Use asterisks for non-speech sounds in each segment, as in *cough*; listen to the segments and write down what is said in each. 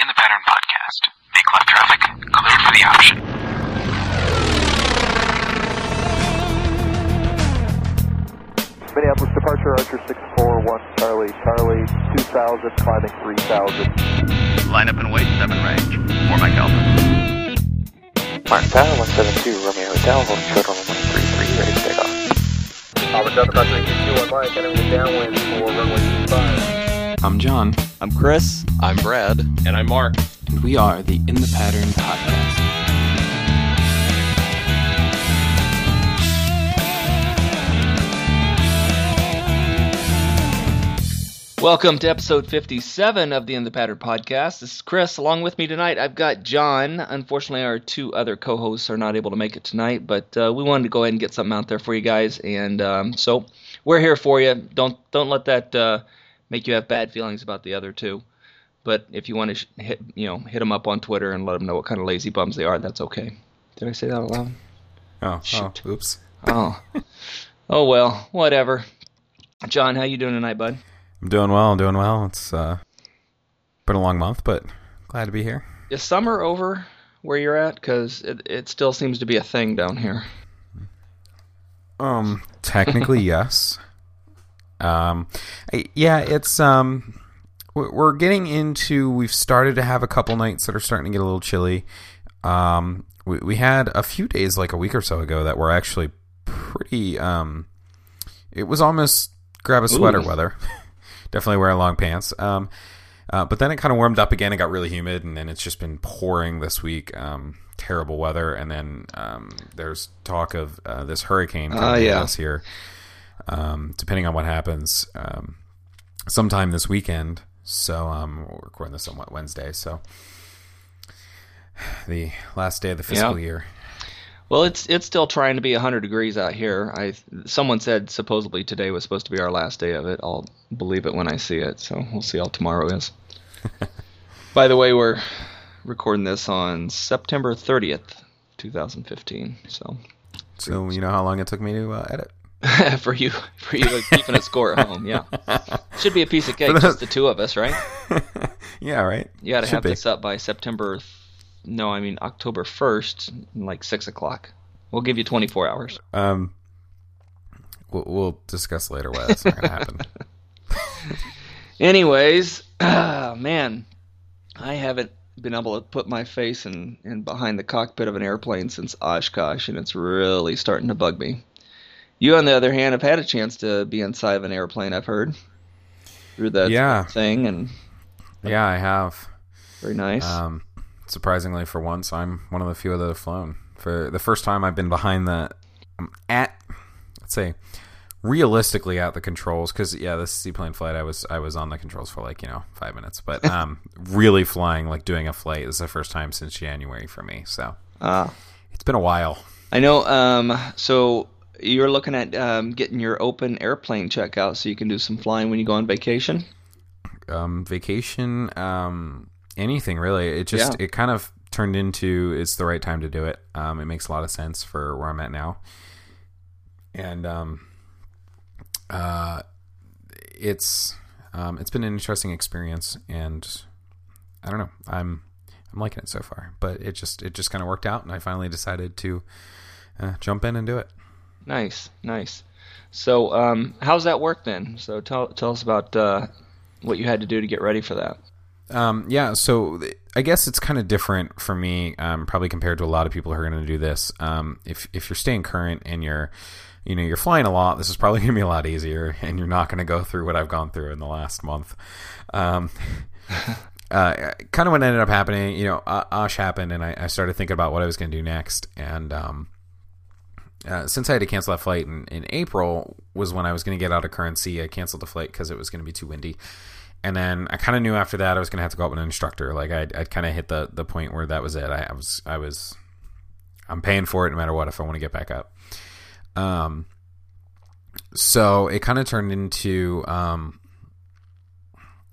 In the Pattern Podcast. Make left traffic clear for the option. Minneapolis departure, Archer 641, Charlie, Charlie, 2000, climbing 3000. Line up and wait, 7 range. 4 Mike Alpha. Mark Tower 172, Romeo Hotel, hold short on 133, ready to take off. Albert Delta Crossing 21 Mike, entering the downwind for runway 25. I'm John, I'm Chris. I'm Brad. And I'm Mark. and we are the In the Pattern Podcast. Welcome to episode 57 of the In the Pattern podcast. This is Chris. Along with me tonight, I've got John. Unfortunately, our two other co hosts are not able to make it tonight, but uh, we wanted to go ahead and get something out there for you guys. And um, so we're here for you. Don't, don't let that uh, make you have bad feelings about the other two. But if you want to sh- hit, you know, hit them up on Twitter and let them know what kind of lazy bums they are, that's okay. Did I say that aloud? Oh, Shoot. oh, oops. Oh, oh well, whatever. John, how you doing tonight, bud? I'm doing well. I'm doing well. It's uh, been a long month, but glad to be here. Is summer over where you're at? Because it, it still seems to be a thing down here. Um, technically, *laughs* yes. Um, yeah, it's um, we're getting into. We've started to have a couple nights that are starting to get a little chilly. Um, we we had a few days, like a week or so ago, that were actually pretty. Um, it was almost grab a sweater Ooh. weather. *laughs* Definitely wear long pants. Um, uh, but then it kind of warmed up again. It got really humid, and then it's just been pouring this week. Um, terrible weather, and then um, there's talk of uh, this hurricane coming Ah, yeah. us here. Um, depending on what happens, um, sometime this weekend. So um, we're recording this on what Wednesday. So *sighs* the last day of the fiscal Yeah. year. Well, it's it's still trying to be 100 degrees out here. I someone said supposedly today was supposed to be our last day of it. I'll believe it when I see it. So we'll see how tomorrow is. *laughs* By the way, we're recording this on September 30th, 2015. So So you know how long it took me to uh, edit. *laughs* for you, for you like, keeping a score at *laughs* home, yeah, should be a piece of cake. Just the two of us, right? *laughs* yeah, right. You got to have be. this up by September. Th- no, I mean October 1st, like six o'clock. We'll give you 24 hours. Um, we'll, we'll discuss later why that's not going to happen. Anyways, ah, *clears throat* man, I haven't been able to put my face in, in behind the cockpit of an airplane since Oshkosh, and it's really starting to bug me. You, on the other hand, have had a chance to be inside of an airplane. I've heard through the Yeah. thing, and yeah, I have. very nice. Um, surprisingly, for once, I'm one of the few that have flown. For the first time, I've been behind the, I'm at, let's say, realistically at the controls. Because yeah, this seaplane flight, I was I was on the controls for like you know five minutes, but *laughs* um, really flying like doing a flight is the first time since January for me. So Ah. it's been a while. I know. Um, so you're looking at um, getting your open airplane check out so you can do some flying when you go on vacation. um, vacation, um, anything really. It just Yeah. it kind of turned into it's the right time to do it. Um, it makes a lot of sense for where I'm at now, and um, uh, it's um, it's been an interesting experience, and I don't know, I'm I'm liking it so far. But it just it just kind of worked out, and I finally decided to uh, jump in and do it. Nice, nice. So, um, how's that work then? So, tell tell us about uh, what you had to do to get ready for that. Um, yeah, so I guess it's kind of different for me, um, probably compared to a lot of people who are going to do this. Um, if if you're staying current and you're, you know, you're flying a lot, this is probably *laughs* going to be a lot easier, and you're not going to go through what I've gone through in the last month. Um, *laughs* uh, kind of what ended up happening, you know, Osh happened, and I, I started thinking about what I was going to do next, and um, uh, since I had to cancel that flight in, in April was when I was going to get out of currency. I canceled the flight because it was going to be too windy. And then I kind of knew after that I was going to have to go up with an instructor. Like I'd, I'd kind of hit the, the point where that was it. I, I was I was I'm paying for it no matter what if I want to get back up. Um, so it kind of turned into um,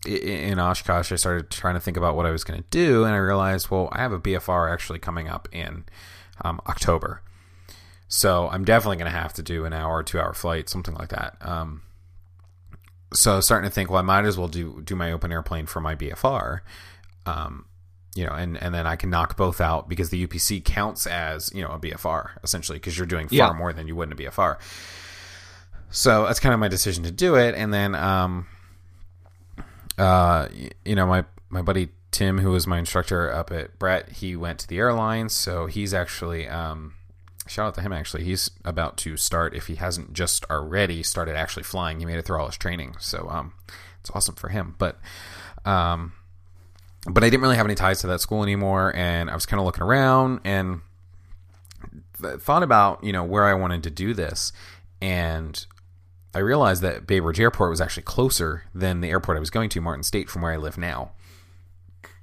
in Oshkosh. I started trying to think about what I was going to do, and I realized, well, I have a BFR actually coming up in um, October. So I'm definitely going to have to do an hour two hour flight, something like that. Um, so starting to think, well, I might as well do do my open airplane for my BFR. Um, you know, and and then I can knock both out because the UPC counts as you know a BFR essentially because you're doing far Yeah. more than you would in a BFR. So that's kind of my decision to do it, and then um, uh, you know, my my buddy Tim, who was my instructor up at Brett, he went to the airlines, so he's actually um, shout out to him. Actually, he's about to start if he hasn't just already started actually flying. He made it through all his training, so um, it's awesome for him. But um, but I didn't really have any ties to that school anymore, and I was kind of looking around and th- thought about you know where I wanted to do this, and I realized that Bay Bridge Airport was actually closer than the airport I was going to, Martin State, from where I live now.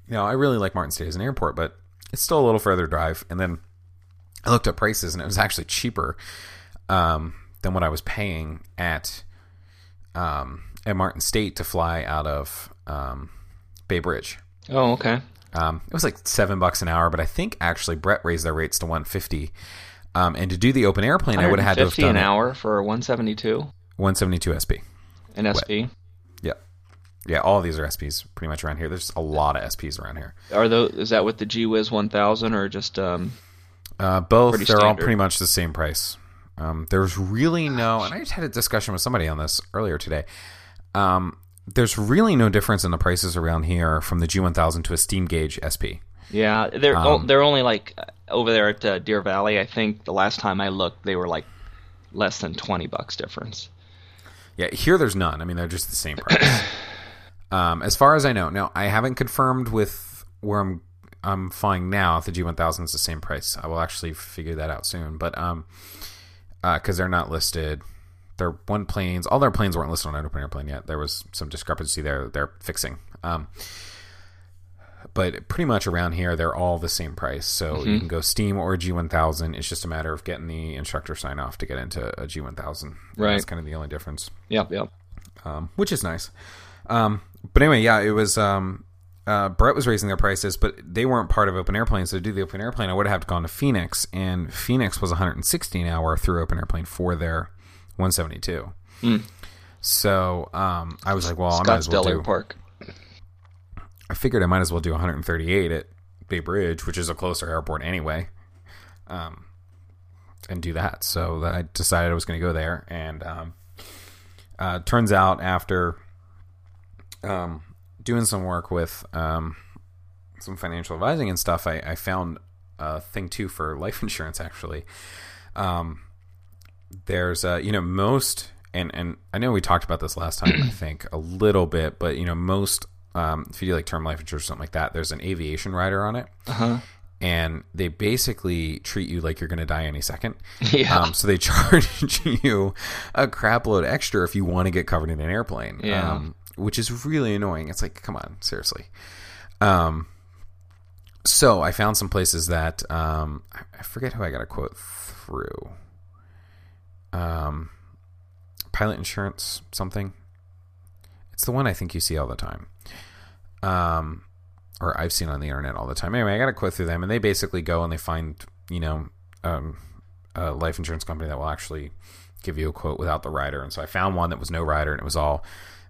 Now I really like Martin State as an airport, but it's still a little further drive. And then I looked up prices, and it was actually cheaper um, than what I was paying at um, at Martin State to fly out of um, Bay Bridge. Oh, okay. Um, it was like seven bucks an hour, but I think actually Brett raised their rates to one fifty. Um, and to do the open airplane, I would have had to have done an hour for 172 one seventy two SP. an SP. Yeah, yeah. All these are SPs pretty much around here. There's a lot of SPs around here. Are those is that with the G Wiz 1000 or just um? Uh, both Pretty they're all pretty much the same price. Um, there's really no, and I just had a discussion with somebody on this earlier today. Um, there's really no difference in the prices around here from the G1000 to a steam gauge SP. Yeah, they're Um, they're only like uh, over there at uh, Deer Valley. I think the last time I looked, they were like less than 20 bucks difference. Yeah, here there's none. I mean, they're just the same price. *clears throat* um, as far as I know, now I haven't confirmed with where I'm I'm flying now. The G1000 is the same price, I will actually figure that out soon. But um, because they're not listed, their one planes, all their planes weren't listed on an open airplane yet. There was some discrepancy there. They're fixing. Um, but pretty much around here, they're all the same price. So Mm-hmm. you can go Steam or G1000. It's just a matter of getting the instructor sign off to get into a G1000. Right. That's kind of the only difference Yep, yep. um, which is nice. Um, but anyway, yeah, it was. Um, uh, Brett was raising their prices, but they weren't part of Open Airplane. So to do the Open Airplane, I would have to gone to Phoenix, and Phoenix was 160 an hour through Open Airplane for their 172. So um, I was like, well, I might as well Scottsdale do. Airpark. I figured I might as well do 138 at Bay Bridge, which is a closer airport anyway, um, and do that. So I decided I was going to go there, and um, uh, turns out after um, doing some work with um, some financial advising and stuff, I, I found a thing too for *laughs* life insurance. Actually, um, there's uh, you know most and and I know we talked about this last time I *clears throat* think a little bit, but you know most um, if you do like term life insurance or something like that, there's an aviation rider on it, Uh-huh. and they basically treat you like you're going to die any second. *laughs* Yeah. Um, so they *laughs* charge you a crap load extra if you want to get covered in an airplane. Yeah. Um, which is really annoying. It's like, come on, seriously. Um, so I found some places that um, I- forget who I got a quote through. Um, pilot insurance something. It's the one I think you see all the time. Um, or I've seen on the internet all the time. Anyway, I got a quote through them, and they basically go and they find you know um, a life insurance company that will actually give you a quote without the rider. And so I found one that was no rider, and it was all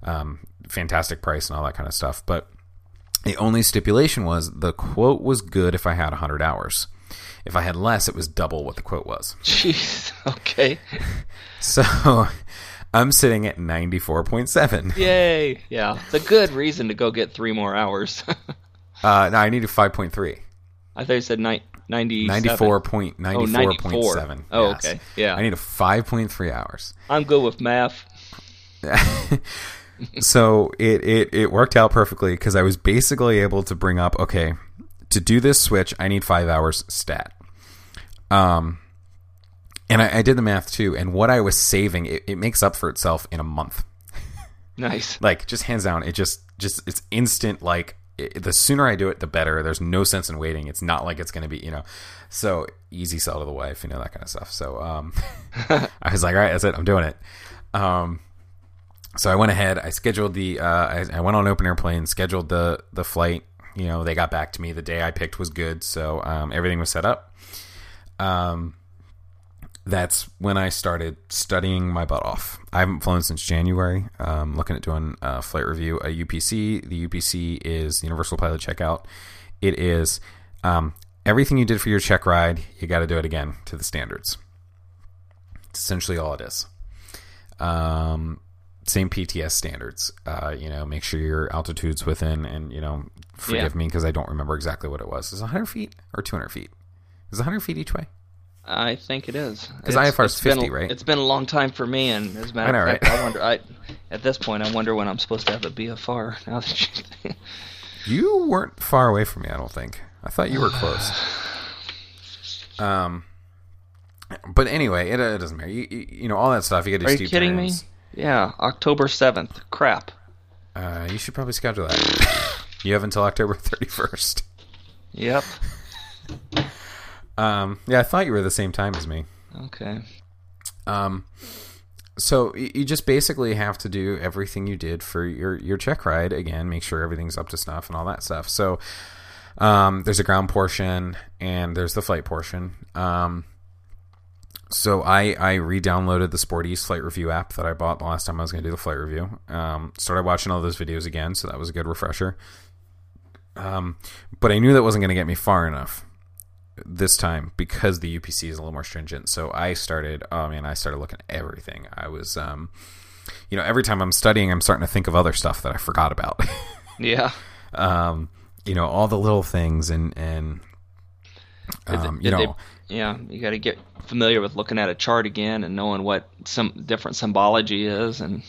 um, fantastic price and all that kind of stuff. But the only stipulation was the quote was good if I had 100 hours. If I had less, it was double what the quote was. *laughs* Jeez. Okay. *laughs* So I'm sitting at 94.7. Yay. Yeah. It's a good reason to go get three more hours. *laughs* Uh, no, I needed 5.3. I thought you said ni- 97. 94 Oh, 94. 94.7. Oh, yes. okay. Yeah. I need a 5.3 hours. I'm good with math. So it, it, it worked out perfectly because I was basically able to bring up okay to do this switch I need five hours stat. Um, and I, I did the math too, and what I was saving it, it makes up for itself in a month. Nice. *laughs* Like just hands down, it just just it's instant. Like it, the sooner I do it, the better. There's no sense in waiting. It's not like it's going to be you know. So easy sell to the wife, you know that kind of stuff. So um, *laughs* I was like, all right, that's it. I'm doing it. Um, so I went ahead. I scheduled the. Uh, I, I went on open airplane, scheduled the the flight. You know, they got back to me. The day I picked was good, so um, everything was set up. Um, that's when I started studying my butt off. I haven't flown since January. Um, looking at doing a flight review, a UPC. The UPC is Universal Pilot Checkout. It is um, everything you did for your check ride. You got to do it again to the standards. It's essentially all it is. Um, same PTS standards. Uh, you know, make sure your altitude's within, and you know, forgive Yeah. me because I don't remember exactly what it was. Is it 100 feet or 200 feet? Is it 100 feet each way? I think it is because IFR is it's been 50, right? It's been a long time for me, and as a matter of fact, right? I wonder. I at this point, I wonder when I'm supposed to have a BFR. *laughs* Now that you. You weren't far away from me, I don't think. I thought you were *sighs* close. Um, but anyway, it, it doesn't matter. You, you, you know all that stuff. You got to. Are you kidding turns. me? Yeah, October seventh. Crap. Uh, you should probably schedule that. *laughs* you have until October thirty first. Yep. Um, yeah, I thought you were the same time as me. Okay. Um, so you just basically have to do everything you did for your your check ride again. Make sure everything's up to snuff and all that stuff. So um, there's a ground portion and there's the flight portion. Um, so I I re-downloaded the Sporty's flight review app that I bought the last time I was going to do the flight review. Um, started watching all those videos again, so that was a good refresher. Um, but I knew that wasn't going to get me far enough this time because the UPC is a little more stringent. So I started, oh man, I started looking at everything. I was, um, you know, every time I'm studying, I'm starting to think of other stuff that I forgot about. *laughs* Yeah. um, you know, all the little things and, and, um, you Did they- know, yeah, you got to get familiar with looking at a chart again and knowing what some different symbology is and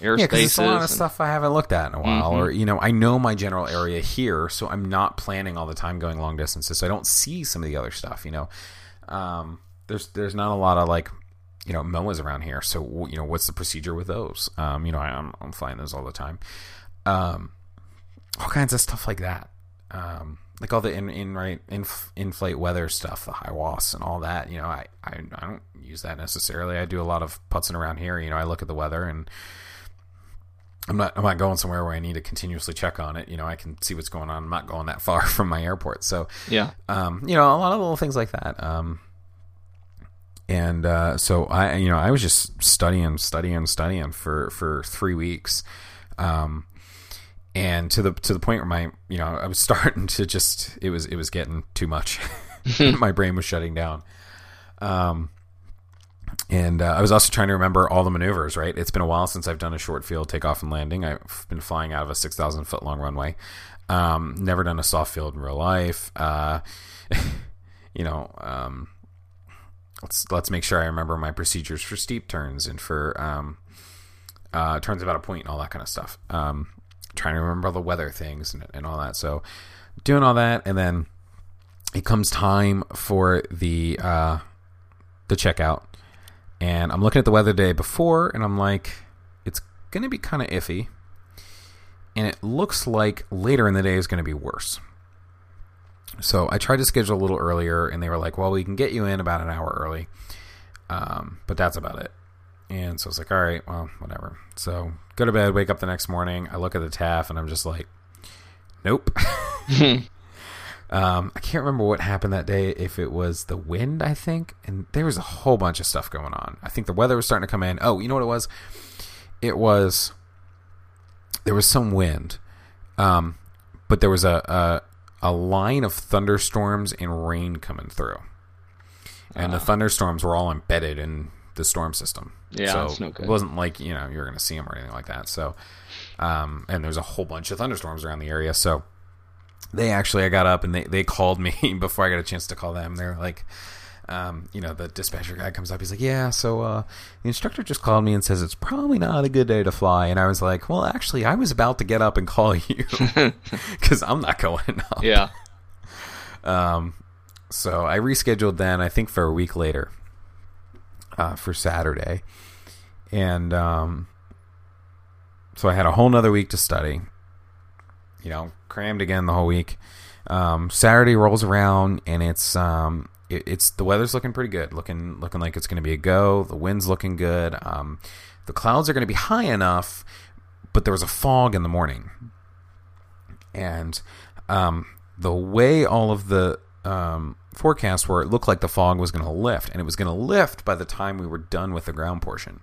airspaces. yeah, because a lot of stuff I haven't looked at in a while, or you know, I know my general area here, so I'm not planning all the time going long distances, so I don't see some of the other stuff. You know, um, there's there's not a lot of like you know MOAs around here, so you know, what's the procedure with those? Um, you know, I, I'm I'm flying those all the time. Um, all kinds of stuff like that. Um, like all the in in right in in-flight weather stuff, the HIWAS and all that. You know, I, I I don't use that necessarily. I do a lot of putzing around here. You know, I look at the weather and I'm not I'm not going somewhere where I need to continuously check on it. You know, I can see what's going on. I'm not going that far *laughs* from my airport, so Yeah. um, you know, a lot of little things like that. Um, and uh, so I, you know, I was just studying, studying, studying for for three weeks, um, and to the to the point where my, you know, I was *laughs* starting to just it was it was getting too much. *laughs* my brain was shutting down. Um, and uh, I was also trying to remember all the maneuvers. Right, it's been a while since I've done a short field takeoff and landing. I've been flying out of a six thousand foot long runway. Um, never done a soft field in real life. Uh, *laughs* you know, um, let's let's make sure I remember my procedures for steep turns and for um, uh, turns about a point and all that kind of stuff. Um, trying to remember all the weather things and, and all that. So doing all that, and then it comes time for the uh, the checkout, and I'm looking at the weather day before, and I'm like, it's gonna be kind of iffy, and it looks like later in the day is to be worse. So I tried to schedule a little earlier, and they were like, "Well, we can get you in about an hour early, um, but that's about it." And so I was like, "All right, well, whatever." So go to bed, wake up the next morning. I look at the TAF, and I'm just like, "Nope." *laughs* um, I can't remember what happened that day. If it was the wind, I think, and there was a whole bunch of stuff going on. I think the weather was starting to come in. Oh, you know what it was? It was there was some wind, um, but there was a, a a line of thunderstorms and rain coming through, and the thunderstorms were all embedded in the storm system. Yeah, so that's no good. it wasn't like you know you were going to see them or anything like that. So, um, and there's a whole bunch of thunderstorms around the area. So they actually, I got up and they they called me *laughs* before I got a chance to call them. They're like. Um, you know, the dispatcher guy comes up. He's like, "Yeah, so uh, the instructor just called me and says it's probably not a good day to fly." And I was like, "Well, actually, I was about to get up and call you *laughs* because I'm not going up." Yeah. Um, so I rescheduled then, I think for a week later, uh, for Saturday. And um, so I had a whole nother week to study. You know, crammed again the whole week. Um, Saturday rolls around and it's um, it, it's the weather's looking pretty good, looking looking like it's going to be a go. The wind's looking good. Um, the clouds are going to be high enough, but there was a fog in the morning, and um, the way all of the forecasts were, it looked like the fog was going to lift, and it was going to lift by the time we were done with the ground portion.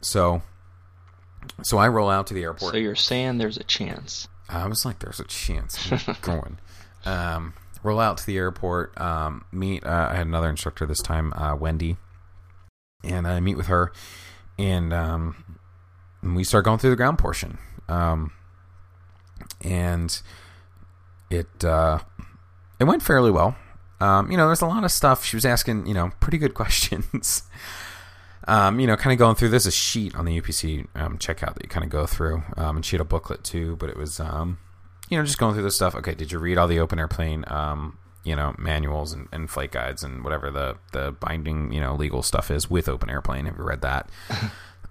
So, so I roll out to the airport. So you're saying there's a chance. I was like, "There's a chance *laughs* going." Um, roll out to the airport. Um, meet. Uh, I had another instructor this time, uh, Wendy, and I meet with her, and um, we start going through the ground portion. Um, and it uh, it went fairly well. Um, you know, there's a lot of stuff. She was asking, you know, pretty good *laughs* questions. um, you know, kind of going through. There's a sheet on the UPC um, checkout that you kind of go through, um, and she had a booklet too. But it was, um, you know, just going through this stuff. Okay, did you read all the open airplane, um, you know, manuals and, and flight guides and whatever the the binding, you know, legal stuff is with open airplane? Have you read that? *laughs*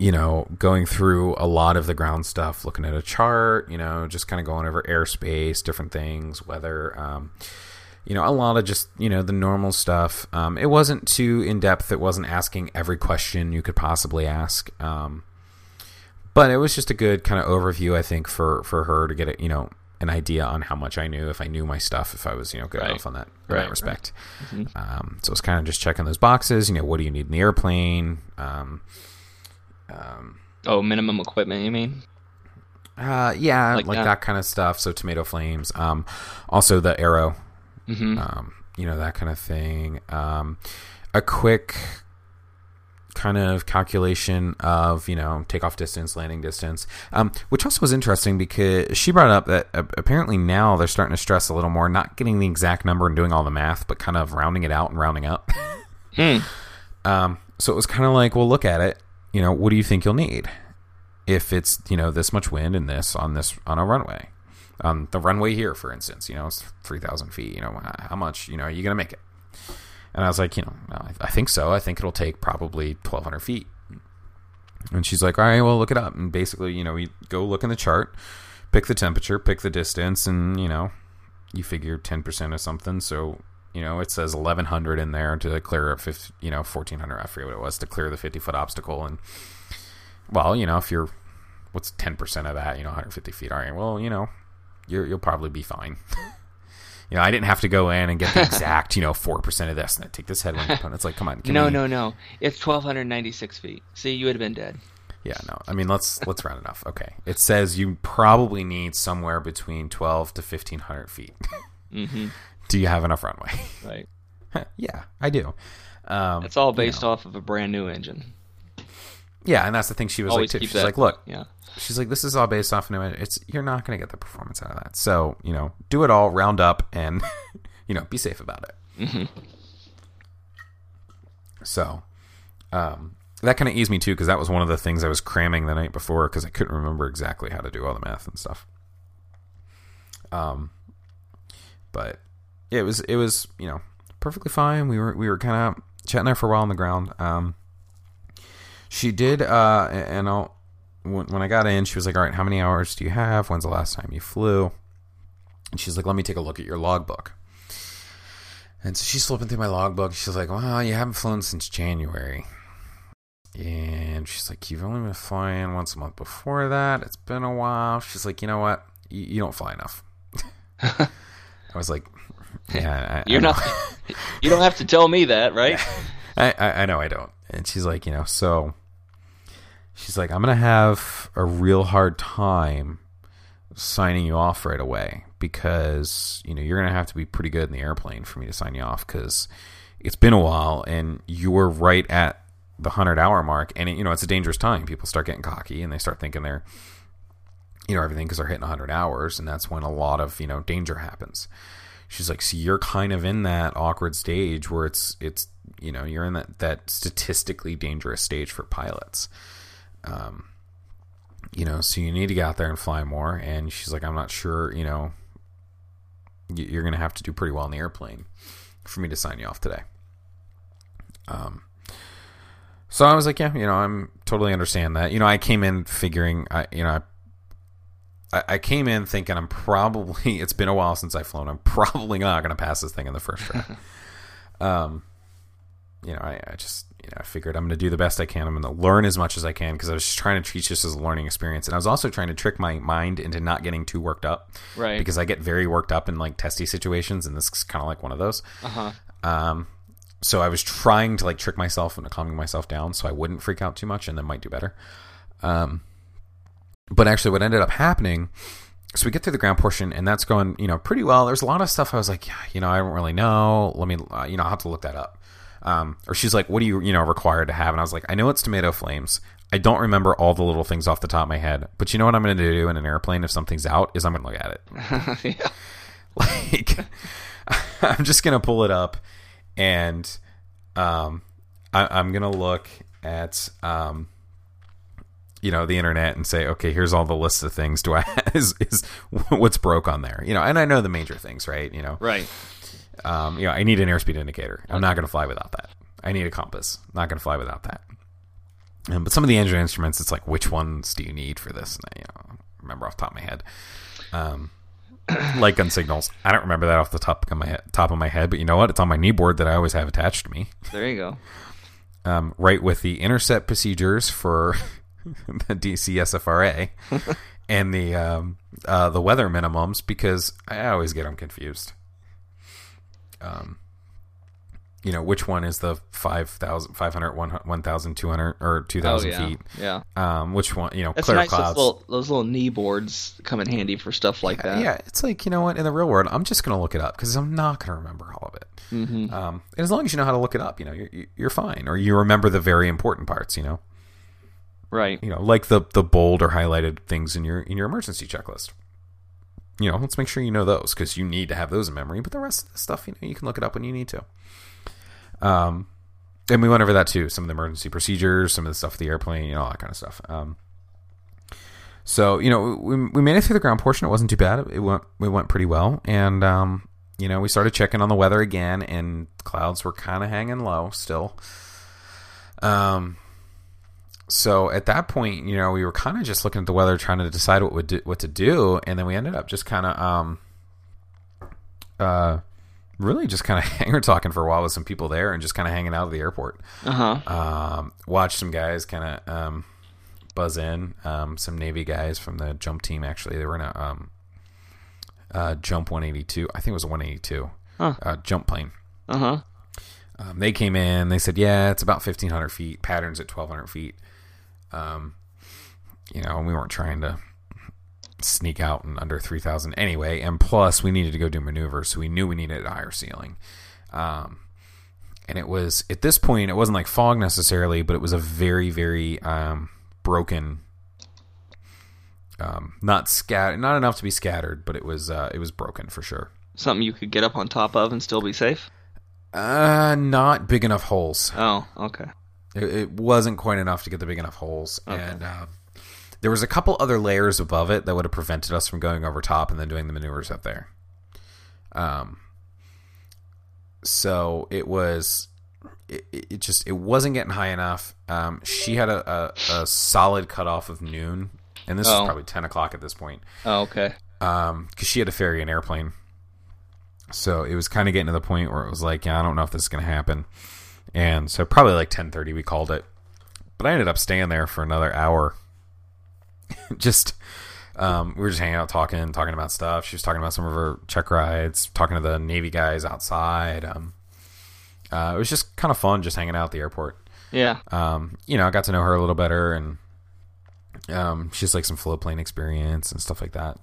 um, you know, going through a lot of the ground stuff, looking at a chart, you know, just kind of going over airspace, different things, weather, um, you know, a lot of just, you know, the normal stuff. Um, it wasn't too in depth. It wasn't asking every question you could possibly ask. Um, but it was just a good kind of overview, I think, for, for her to get it, you know, an idea on how much I knew, if I knew my stuff, if I was, you know, good Right. enough on that, in Right, that right. respect. Mhm. Um, so it's kind of just checking those boxes. You know, what do you need in the airplane? Um, Oh, minimum equipment, you mean? uh, yeah, Like like, that. that. kind of stuff. So tomato flames. Um, also the arrow. Mm-hmm. Um, you know that kind of thing. Um, a quick kind of calculation of you know takeoff distance, landing distance, um, which also was interesting because she brought up that apparently now they're starting to stress a little more, not getting the exact number and doing all the math, but kind of rounding it out and rounding up. Hmm. *laughs* Um, so it was kind of like, well, look at it. You know, what do you think you'll need if it's you know this much wind and this on this on a runway, on the runway here, for instance. You know, it's three thousand feet. You know, how much you know are you gonna make it? And I was like, you know, I, I think so. I think it'll take probably twelve hundred feet. And she's like, all right, well, look it up. And basically, you know, we go look in the chart, pick the temperature, pick the distance, and you know, you figure ten percent of something. So you know, it says 1100 in there to clear a 50, you know, 1400, I forget what it was, to clear the 50 foot obstacle. And, well, you know, if you're, what's 10% of that, you know, 150 feet? All right, well, you know, you're, you'll probably be fine. *laughs* you know, I didn't have to go in and get the *laughs* exact, you know, 4% of this and then take this headwind component. It's like, come on. No, we- no, no. It's 1,296 feet. See, you would have been dead. Yeah, no. I mean, let's let's round it off. Okay, it says you probably need somewhere between 12 to 1500 feet. Mm-hmm. *laughs* Do you have enough runway? *laughs* Right. yeah, I do. Um, It's all you based know. off of a brand new engine. Yeah, and that's the thing she was Always like, too. she's that- like, look, Yeah. she's like, this is all based off a new. Engine. It's you're not going to get the performance out of that. So you know, do it all, round up, and *laughs* you know, be safe about it. hmm So, um, that kind of eased me too because that was one of the things I was cramming the night before because I couldn't remember exactly how to do all the math and stuff. Um, but it was it was you know perfectly fine. We were we were kind of chatting there for a while on the ground. Um, she did, uh, and I'll when, when I got in, she was like, "All right, how many hours do you have? When's the last time you flew?" And she's like, "Let me take a look at your logbook." And so she's flipping through my logbook. She's like, "Well, you haven't flown since January." And she's like, "You've only been flying once a month before that. It's been a while." She's like, "You know what? You, you don't fly enough." *laughs* I was like, "Yeah, I, You're I not. *laughs* you don't have to tell me that, right? *laughs* I, I, I know I don't." And she's like, "You know, so." She's like, "I'm gonna have a real hard time signing you off right away because you know you're gonna have to be pretty good in the airplane for me to sign you off because it's been a while and you were right at the hundred hour mark and it, you know it's a dangerous time. People start getting cocky and they start thinking they're you know everything because they're hitting 100 hours and that's when a lot of you know danger happens she's like so you're kind of in that awkward stage where it's it's you know you're in that that statistically dangerous stage for pilots. Um you know so you need to get out there and fly more. And she's like i'm not sure you know you're gonna have to do pretty well in the airplane for me to sign you off today. Um so I was like, yeah, you know, I'm totally understand that. You know, I came in figuring, I, you know, I, I came in thinking I'm probably. *laughs* It's been a while since I've flown. I'm probably not going to pass this thing in the first try. *laughs* um, you know, I, I just, you know, I figured I'm going to do the best I can. I'm going to learn as much as I can because I was just trying to treat this as a learning experience, and I was also trying to trick my mind into not getting too worked up Right. because I get very worked up in like testy situations, and this is kind of like one of those. Uh huh. Um, so I was trying to like trick myself into calming myself down so I wouldn't freak out too much and then might do better. Um, but actually, what ended up happening, so we get through the ground portion, and that's going, you know, pretty well. There's a lot of stuff I was like, yeah, you know, I don't really know. Let me, uh, you know, I'll have to look that up. Um, or she's like, what do you, you know, required to have? And I was like, I know it's tomato flames. I don't remember all the little things off the top of my head, but you know what I'm going to do in an airplane if something's out is I'm going to look at it. *laughs* yeah. *laughs* like *laughs* I'm just gonna pull it up and um I, I'm gonna look at um you know the internet and say okay here's all the lists of things do I *laughs* is is what's broke on there you know and I know the major things right you know Right. um you know I need an airspeed indicator I'm not gonna fly without that I need a compass not gonna fly without that um, but some of the engine instruments it's like which ones do you need for this and I, you know remember off the top of my head um *coughs* light gun signals. I don't remember that off the top of my head, top of my head, but you know what? It's on my knee board that I always have attached to me. There you go. Um, right with the intercept procedures for *laughs* the DCSFRA *laughs* and the um, uh, the weather minimums because I always get them confused. Um, you know which one is the 5,000, 500, 1,200 or two Oh thousand yeah. feet? Yeah. Um, which one? You know, That's clear nice. Those clouds. little, those little knee boards come in handy for stuff like that. Yeah, it's like you know what? In the real world, I'm just going to look it up because I'm not going to remember all of it. Mm-hmm. Um, and as long as you know how to look it up, you know, you're, you're fine, or you remember the very important parts. You know, Right. you know, like the the bold or highlighted things in your in your emergency checklist. You know, let's make sure you know those because you need to have those in memory. But the rest of the stuff, you know, you can look it up when you need to. Um, and we went over that too. Some of the emergency procedures, some of the stuff with the airplane, you know, all that kind of stuff. Um, so you know, we, we made it through the ground portion. It wasn't too bad. It went we went pretty well, and um, you know, we started checking on the weather again, and clouds were kind of hanging low still. Um, so at that point, you know, we were kind of just looking at the weather, trying to decide what would do, what to do, and then we ended up just kind of um, uh, really just kind of *laughs* hangar talking for a while with some people there, and just kind of hanging out at the airport. Uh huh. Um, watched some guys kind of um, buzz in. Um, some Navy guys from the jump team actually. They were in a um, uh, jump 182. I think it was a 182 Huh. uh, jump plane. Uh huh. Um, they came in. They said, "Yeah, it's about 1,500 feet. Patterns at 1,200 feet." Um, you know, and we weren't trying to sneak out in under 3,000 anyway. And plus, we needed to go do maneuvers, so we knew we needed a higher ceiling. Um, and it was at this point, it wasn't like fog necessarily, but it was a very, very um, broken. Um, not scat, not enough to be scattered, but it was uh, it was broken for sure. Something you could get up on top of and still be safe. Uh, not big enough holes. Oh, okay. It, it wasn't quite enough to get the big enough holes, and uh, there was a couple other layers above it that would have prevented us from going over top and then doing the maneuvers up there. Um, so it was, it, it just it wasn't getting high enough. Um, she had a, a, a solid cutoff of noon, and this Oh. is probably ten o'clock at this point Oh, okay. because she had to ferry an airplane. So it was kind of getting to the point where it was like, yeah, I don't know if this is going to happen. And so probably like 10:30 we called it. But I ended up staying there for another hour. *laughs* just um, we were just hanging out talking, talking about stuff. She was talking about some of her check rides, talking to the Navy guys outside. Um, uh, it was just kind of fun just hanging out at the airport Yeah. um, you know, I got to know her a little better, and um, she's like some float plane experience and stuff like that,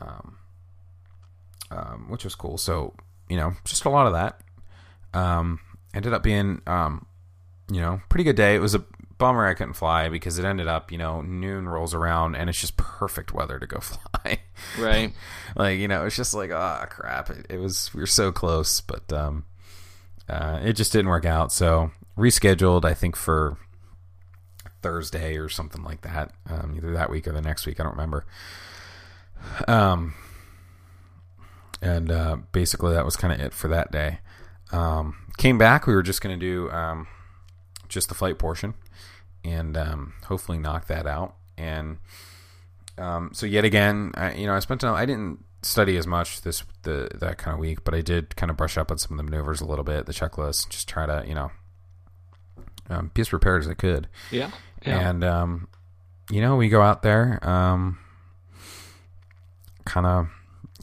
um, um, which was cool. So you know, just a lot of that. Um, ended up being, um, you know, pretty good day. It was a bummer I couldn't fly because it ended up, you know, noon rolls around and it's just perfect weather to go *laughs* fly. Right. *laughs* like you know, it's just like ah crap. It, it was we were so close, but um, uh, it just didn't work out. So rescheduled, I think for Thursday or something like that. Um, either that week or the next week. I don't remember. Um, and uh, basically that was kind of it for that day. Um, came back. We were just going to do um, just the flight portion, and um, hopefully knock that out. And um, so yet again, I, you know, I spent. I didn't study as much this the that kind of week, but I did kind of brush up on some of the maneuvers a little bit, the checklist, just try to you know um, be as prepared as I could. Yeah. Yeah. And um, you know, we go out there, um, kind of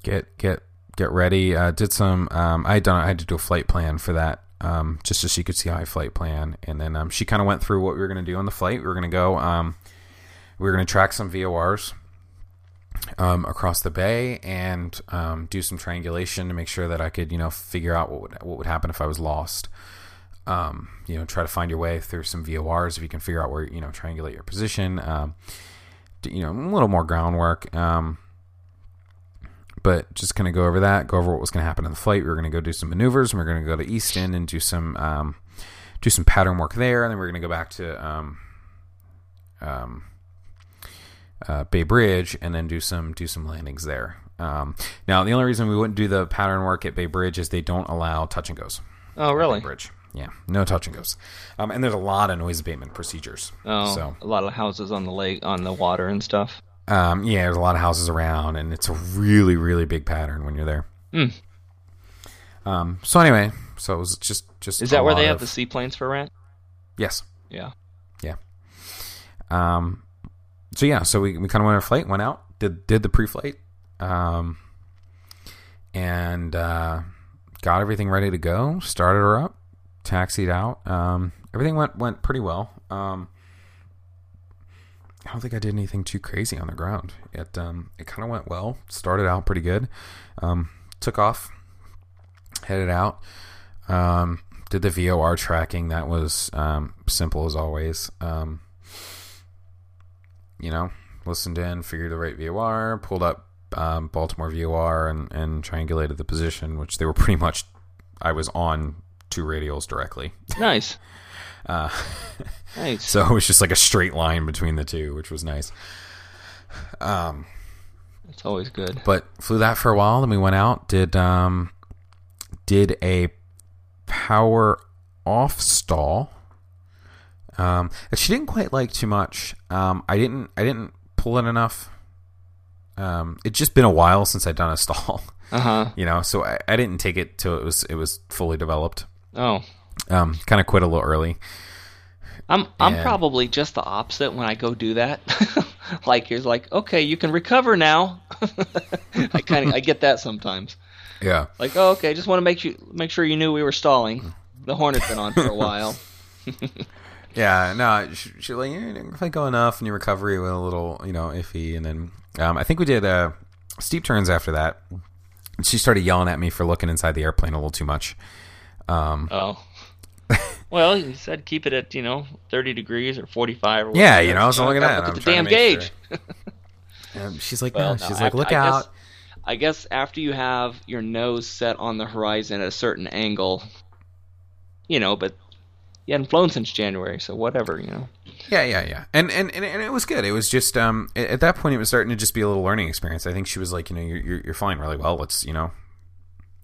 get get get ready. Uh, did some. Um, I had done. I had to do a flight plan for that, um, just so she could see I flight plan. And then um, she kind of went through what we were going to do on the flight. We were going to go. Um, we were going to track some VORs um, across the bay and um, do some triangulation to make sure that I could, you know, figure out what would what would happen if I was lost. Um, you know, try to find your way through some VORs if you can figure out where you know triangulate your position. You know, a little more groundwork. Um, but just kind of go over that, go over what was going to happen in the flight. We were going to go do some maneuvers, and we are going to go to Easton and do some um, do some pattern work there, and then we are going to go back to um, um, uh, Bay Bridge and then do some do some landings there. Um, now, the only reason we wouldn't do the pattern work at Bay Bridge is they don't allow touch and goes. Oh, really? Bridge, yeah, no touch and goes, um, and there's a lot of noise abatement procedures. Oh, so a lot of houses on the lake, on the water and stuff. Um, yeah, there's a lot of houses around, and it's a really really big pattern when you're there. Hmm. Um, so anyway, so it was just just Is that where they have of- the seaplanes for rent? yes Yeah. Yeah. Um, so yeah, so we, we kind of went on a flight, went out, did did the pre-flight, um, and uh, got everything ready to go. Started her up, taxied out. Um, everything went went pretty well. Um, I don't think I did anything too crazy on the ground. It um, it kind of went well. Started out pretty good. Um, took off, headed out. Um, did the VOR tracking. That was um, simple as always. Um, you know, listened in, figured the right VOR, pulled up um, Baltimore VOR, and, and triangulated the position, which they were pretty much. I was on two radials directly, Nice. Uh, *laughs* Nice. so it was just like a straight line between the two, which was nice. Um, It's always good. but flew that for a while. Then we went out, did um, did a power off stall. Um, that she didn't quite like too much. Um, I didn't I didn't pull it enough. Um, it's just been a while since I'd done a stall, Uh huh. *laughs* you know, so I, I didn't take it till it was it was fully developed. Oh, Um, kind of quit a little early. I'm I'm And- probably just the opposite when I go do that. *laughs* like here's like, okay, you can recover now. *laughs* I kind of I get that sometimes. Yeah, Like, oh, okay, just want to make you make sure you knew we were stalling. The hornet's been on for a while. *laughs* Yeah, no, she, she like you didn't quite go enough, and your recovery went a little, you know, iffy. And then um, I think we did uh, steep turns after that. She started yelling at me for looking inside the airplane a little too much. Um, Oh. *laughs* Well, you said keep it at you know 30 degrees or 45 or whatever. Yeah, you know, so look at gotta that. Look at the damn gauge. *laughs* and she's like, Well, no. no, she's I- like, look I out. Guess, I guess after you have your nose set on the horizon at a certain angle, you know, but you hadn't flown since January, so whatever, you know. Yeah, yeah, yeah. And, and and and it was good. It was just um at at that point it was starting to just be a little learning experience. I think she was like, you know, you're you're, you're flying really well. Let's you know.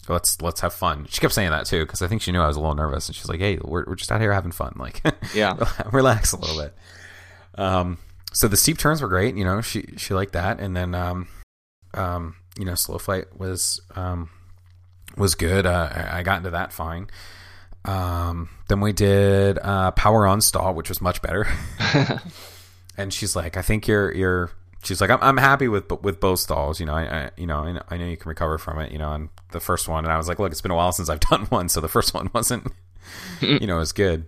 Let's let's have fun. She kept saying that too because I think she knew I was a little nervous, and she's like, "Hey, we're, we're just out here having fun. Like, *laughs* Yeah. *laughs* relax a little bit." Um, so the steep turns were great. You know, she she liked that, and then um, um, you know, slow flight was um was good. Uh, I I got into that fine. Um, then we did uh, power on stall, which was much better. *laughs* and she's like, "I think you're you're." She's like, "I'm I'm happy with with both stalls. You know, I, I you know I know, I know you can recover from it. You know, and the first one." And I was like, "Look, it's been a while since I've *laughs* done one, so the first one wasn't, *laughs* you know, as good."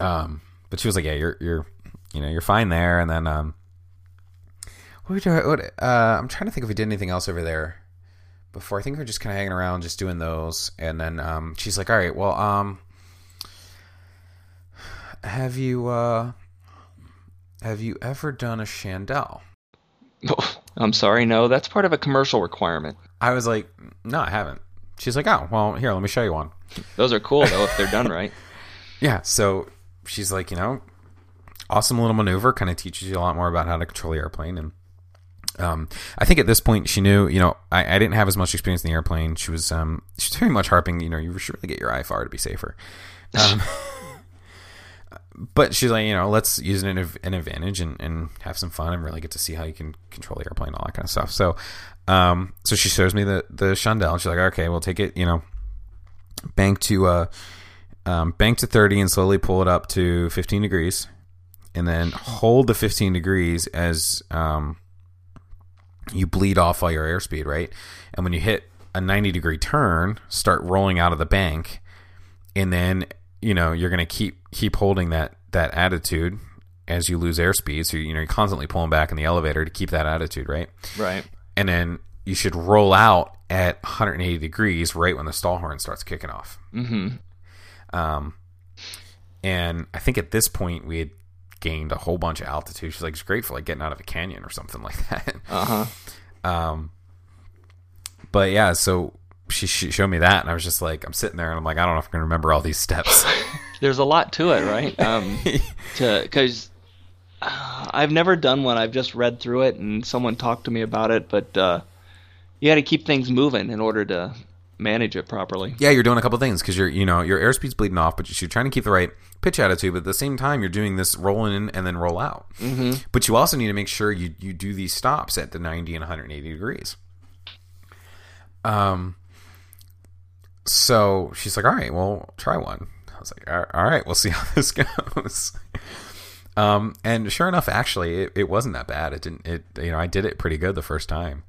Um, but she was like, "Yeah, you're you're you know you're fine there." And then um, what we do? What, uh, I'm trying to think if we did anything else over there before. I think we are just kind of hanging around, just doing those. And then um, she's like, "All right, well, um, have you uh, have you ever done a chandelle?" *laughs* I'm sorry, no, that's part of a commercial requirement. I was like, "No, I haven't." She's like, "Oh, well, here, let me show you one." Those are cool though if they're done *laughs* right. Yeah, so she's like, you know, awesome little maneuver, kind of teaches you a lot more about how to control the airplane. And um, I think at this point she knew, you know, I, I didn't have as much experience in the airplane. She was, um, she's very much harping, you know, you should really get your IFR to be safer. *laughs* Um, but she's like, you know, let's use an, an advantage and, and have some fun and really get to see how you can control the airplane, all that kind of stuff. So, um, so she shows me the the chandelle. She's like, okay, we'll take it, you know, bank to uh, um, bank to thirty and slowly pull it up to fifteen degrees, and then hold the fifteen degrees as um, you bleed off all your airspeed, right? And when you hit a ninety degree turn, start rolling out of the bank, and then you know you're gonna keep keep holding that that attitude as you lose airspeed. So you know you're constantly pulling back in the elevator to keep that attitude, right? Right. And then you should roll out at 180 degrees right when the stall horn starts kicking off. Mm-hmm. Um, and I think at this point we had gained a whole bunch of altitude. She's like, it's great for like getting out of a canyon or something *laughs* like that. Uh huh. Um, but yeah, so she, she showed me that, and I was just like, I'm sitting there, and I'm like, I don't know if I'm gonna remember all these steps. *laughs* *laughs* There's a lot to it, right? Um, *laughs* to because uh, I've never done one. I've just read through it, and someone talked to me about it. But uh, you got to keep things moving in order to manage it properly. yeah, you're doing a couple things because you're, you know, your airspeed's bleeding off, but you're trying to keep the right pitch attitude. But at the same time, you're doing this roll in and then roll out. Mm-hmm. But you also need to make sure you you do these stops at the 90 and 180 degrees. Um. So she's like, "All right, well, try one." I was like, "All right, we'll see *laughs* how this goes." Um, and sure enough, actually, it, it wasn't that bad. It didn't. It you know, I did it pretty good the first time.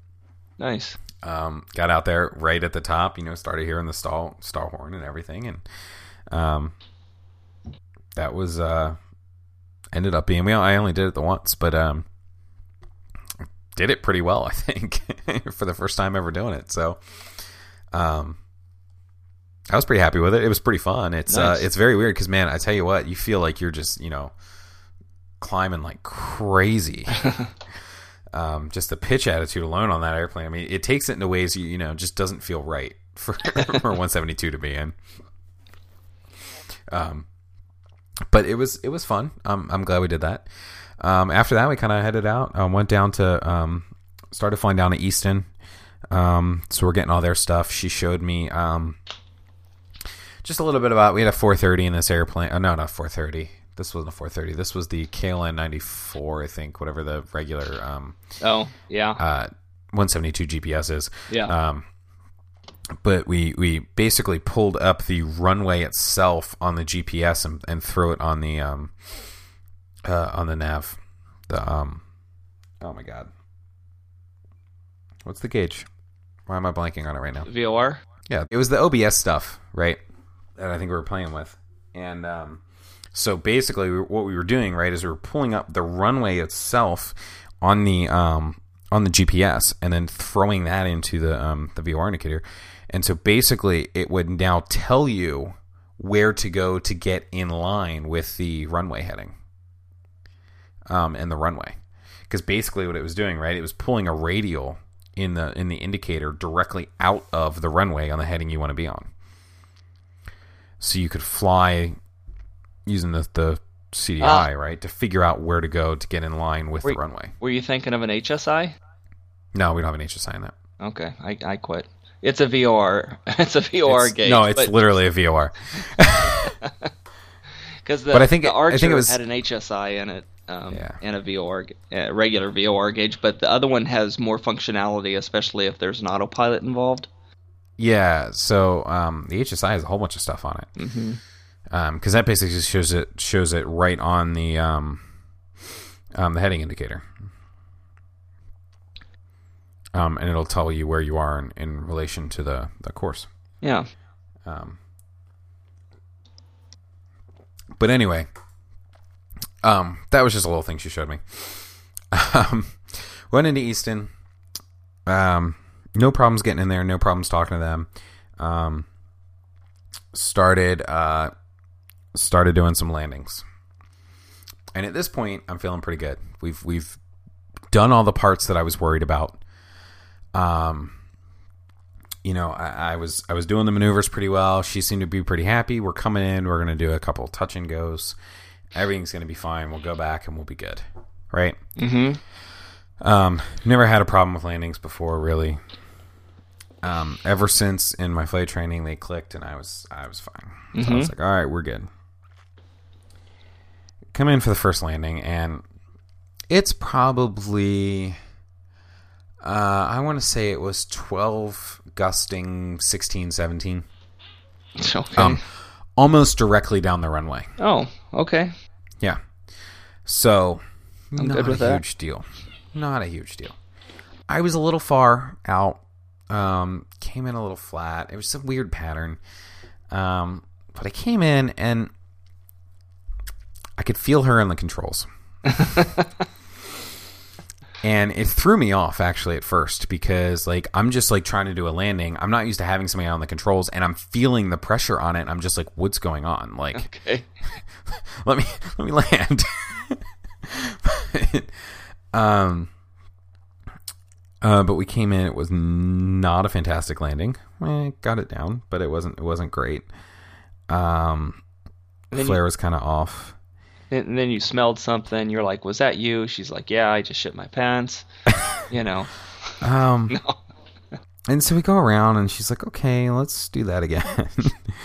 Nice. Um, got out there right at the top. You know, started hearing the stall stall horn and everything, and um, that was uh, ended up being. Well, I only did it the once, but um, did it pretty well. *laughs* I think *laughs* for the first time ever doing it. So, um, I was pretty happy with it. It was pretty fun. It's Nice. uh, it's very weird because man, I tell you what, you feel like you're just you know climbing like crazy. *laughs* um, just the pitch attitude alone on that airplane. I mean, it takes it into ways you you know just doesn't feel right *laughs* for for *laughs* 172 to be in. Um, but it was it was fun. Um, I'm glad we did that. Um, after that, we kind of headed out. Um, went down to um, started flying down to Easton. Um, so we're getting all their stuff. She showed me um, just a little bit about. We had a 430 in this airplane. Oh, no, not 430. This wasn't a 430. This was the KLN 94, I think, whatever the regular um, Oh yeah. uh, 172 GPS is. yeah. Um, but we we basically pulled up the runway itself on the GPS and, and threw it on the um uh, on the nav. The um oh my god, what's the gauge? Why am I blanking on it right now? VOR. Yeah, it was the OBS stuff, right? That I think we were playing with, and um, so basically, what we were doing, right, is we were pulling up the runway itself on the um, on the GPS, and then throwing that into the um, the VOR indicator, and so basically, it would now tell you where to go to get in line with the runway heading, um, and the runway, because basically, what it was doing, right, it was pulling a radial in the in the indicator directly out of the runway on the heading you want to be on. So you could fly using the the CDI, Ah. right, to figure out where to go to get in line with Were- the runway. Were you thinking of an HSI? No, we don't have an HSI in that. Okay, I, I quit. It's a VOR. *laughs* It's a VOR It's- gauge. no, it's but- literally a VOR. Because *laughs* *laughs* the, But I think the it- I Archer think it was- had an HSI in it, um, Yeah. and a VOR, uh, regular VOR gauge, but the other one has more functionality, especially if there's an autopilot involved. Yeah, so um, the HSI has a whole bunch of stuff on it. Mm-hmm. because that basically just shows it shows it right on the um, um, the heading indicator, um, and it'll tell you where you are in, in relation to the the course. Yeah. Um, but anyway, um, that was just a little thing she showed me. *laughs* Um, went into Easton. Um, no problems getting in there. No problems talking to them. Um, started uh, started doing some landings. And at this point, I'm feeling pretty good. We've we've done all the parts that I was worried about. Um, you know, I, I was I was doing the maneuvers pretty well. She seemed to be pretty happy. We're coming in. We're gonna do a couple touch and goes. Everything's gonna be fine. We'll go back and we'll be good, right? Mm-hmm. Um, never had a problem with landings before, really. Um, ever since in my flight training they clicked and I was I was fine. So I was like, all right, we're good. Come in for the first landing and it's probably uh, I want to say it was 12 gusting 16 17 Okay. um, almost directly down the runway. oh, okay. Yeah. So, I'm not a that. huge deal. Not a huge deal. I was a little far out. Um, came in a little flat. It was a weird pattern. Um, but I came in and I could feel her in the controls. *laughs* and it threw me off actually at first because like I'm just like trying to do a landing. I'm not used to having somebody on the controls, and I'm feeling the pressure on it. I'm just like, what's going on? Like, Okay. *laughs* let me *laughs* let me land. um, uh, but we came in. It was not a fantastic landing. Eh, got it down, but it wasn't. It wasn't great. Um, flare you, was kind of off. and then you smelled something. You're like, "Was that you?" She's like, "Yeah, I just shit my pants." *laughs* you know. Um, *laughs* No. and so we go around, and she's like, "Okay, let's do that again."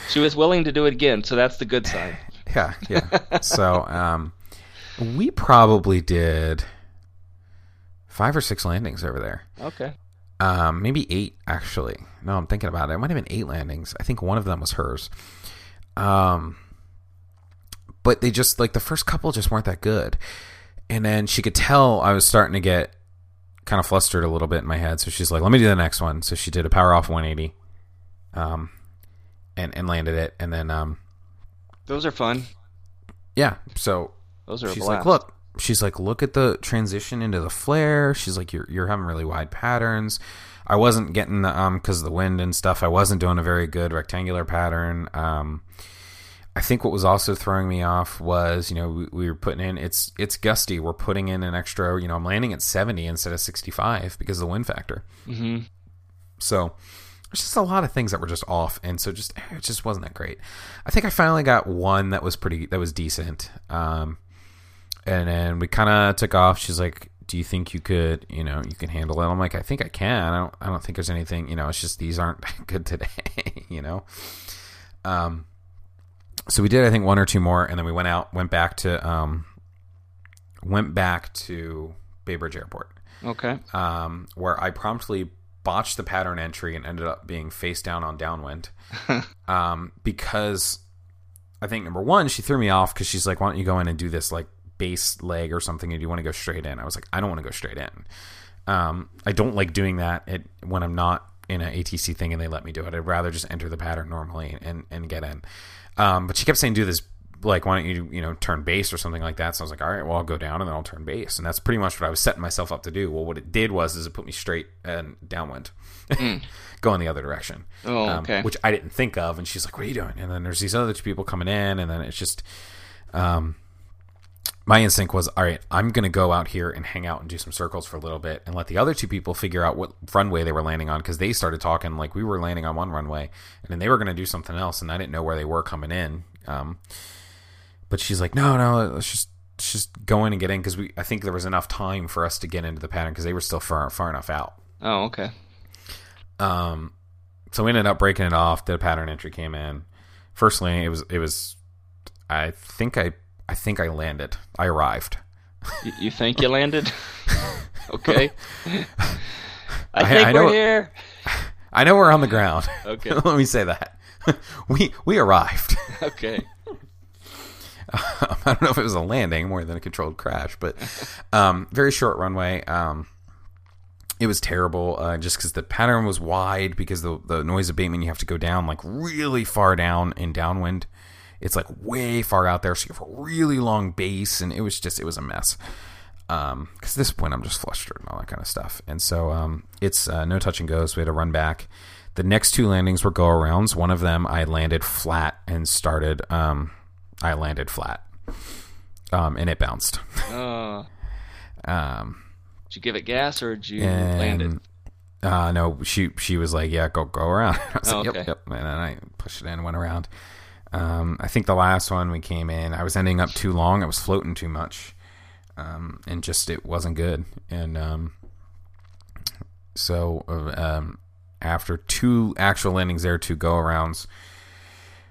She was willing to do it again, so that's the good sign. *laughs* yeah, yeah. so, um, we probably did five or six landings over there. Okay. Um, maybe eight actually. No, I'm thinking about it. It might have been eight landings. I think one of them was hers. Um, but they just like the first couple just weren't that good. And then she could tell I was starting to get kind of flustered a little bit in my head. So she's like, "Let me do the next one." So she did a power off 180, um, and and landed it. And then um, Those are fun. yeah. So Those are she's like, look. She's like, look at the transition into the flare. She's like, you're you're having really wide patterns. I wasn't getting the um because of the wind and stuff. I wasn't doing a very good rectangular pattern. Um, I think what was also throwing me off was you know we, we were putting in it's it's gusty. We're putting in an extra. You know, I'm landing at 70 instead of 65 because of the wind factor. hmm So there's just a lot of things that were just off, and so just it just wasn't that great. I think I finally got one that was pretty that was decent. Um, and then we kind of took off. She's like, "Do you think you could, you know, you can handle it?" I'm like, "I think I can. I don't. I don't think there's anything. You know, it's just these aren't *laughs* good today. *laughs* you know." Um. So we did, I think, one or two more, and then we went out, went back to, um, went back to Bay Bridge Airport Okay. um, where I promptly botched the pattern entry and ended up being face down on downwind *laughs* um, because I think number one she threw me off because she's like, "Why don't you go in and do this like base leg or something? And you want to go straight in?" I was like, "I don't want to go straight in. Um, I don't like doing that it, when I'm not in an ATC thing and they let me do it. I'd rather just enter the pattern normally and and get in." Um, but she kept saying, "Do this." Like, why don't you, you know, turn base or something like that? So I was like, all right, well, I'll go down and then I'll turn base. And that's pretty much what I was setting myself up to do. Well, what it did was, is it put me straight and downwind, *laughs* going the other direction. Oh, Um, which I didn't think of. And she's like, "What are you doing?" And then there's these other two people coming in, and then it's just, um, my instinct was, "All right, I'm gonna go out here and hang out and do some circles for a little bit, and let the other two people figure out what runway they were landing on because they started talking like we were landing on one runway, and then they were gonna do something else, and I didn't know where they were coming in. Um, but she's like, "No, no, let's just." let's Just go in and get in because we. I think there was enough time for us to get into the pattern because they were still far far enough out. Oh, okay. Um, so we ended up breaking it off. The pattern entry came in. Firstly, it was it was. I think I I think I landed. I arrived. You, you think you landed? *laughs* okay. *laughs* I I- think I know- we're here. *laughs* I know we're on the ground. Okay. Let me say that. we we arrived. Okay. I don't know if it was a landing more than a controlled crash, but um, very short runway. Um, it was terrible uh, just because the pattern was wide because the the noise abatement you have to go down like really far down in downwind. It's like way far out there, so you have a really long base, and it was just it was a mess. Um, at this point I'm just flustered and all that kind of stuff, and so um, it's uh, no touch and goes. We had to run back. The next two landings were go arounds. One of them I landed flat and started. Um, I landed flat, um, and it bounced. Uh, Um, did you give it gas or did you and land it? uh, no, she she was like, "Yeah, go go around." *laughs* I was Oh, like, "Yep, okay. yep," and then I pushed it in, and went around. Um, I think the last one we came in, I was ending up too long. I was floating too much, um, and just it wasn't good. And um, so uh, um, after two actual landings there, two go arounds,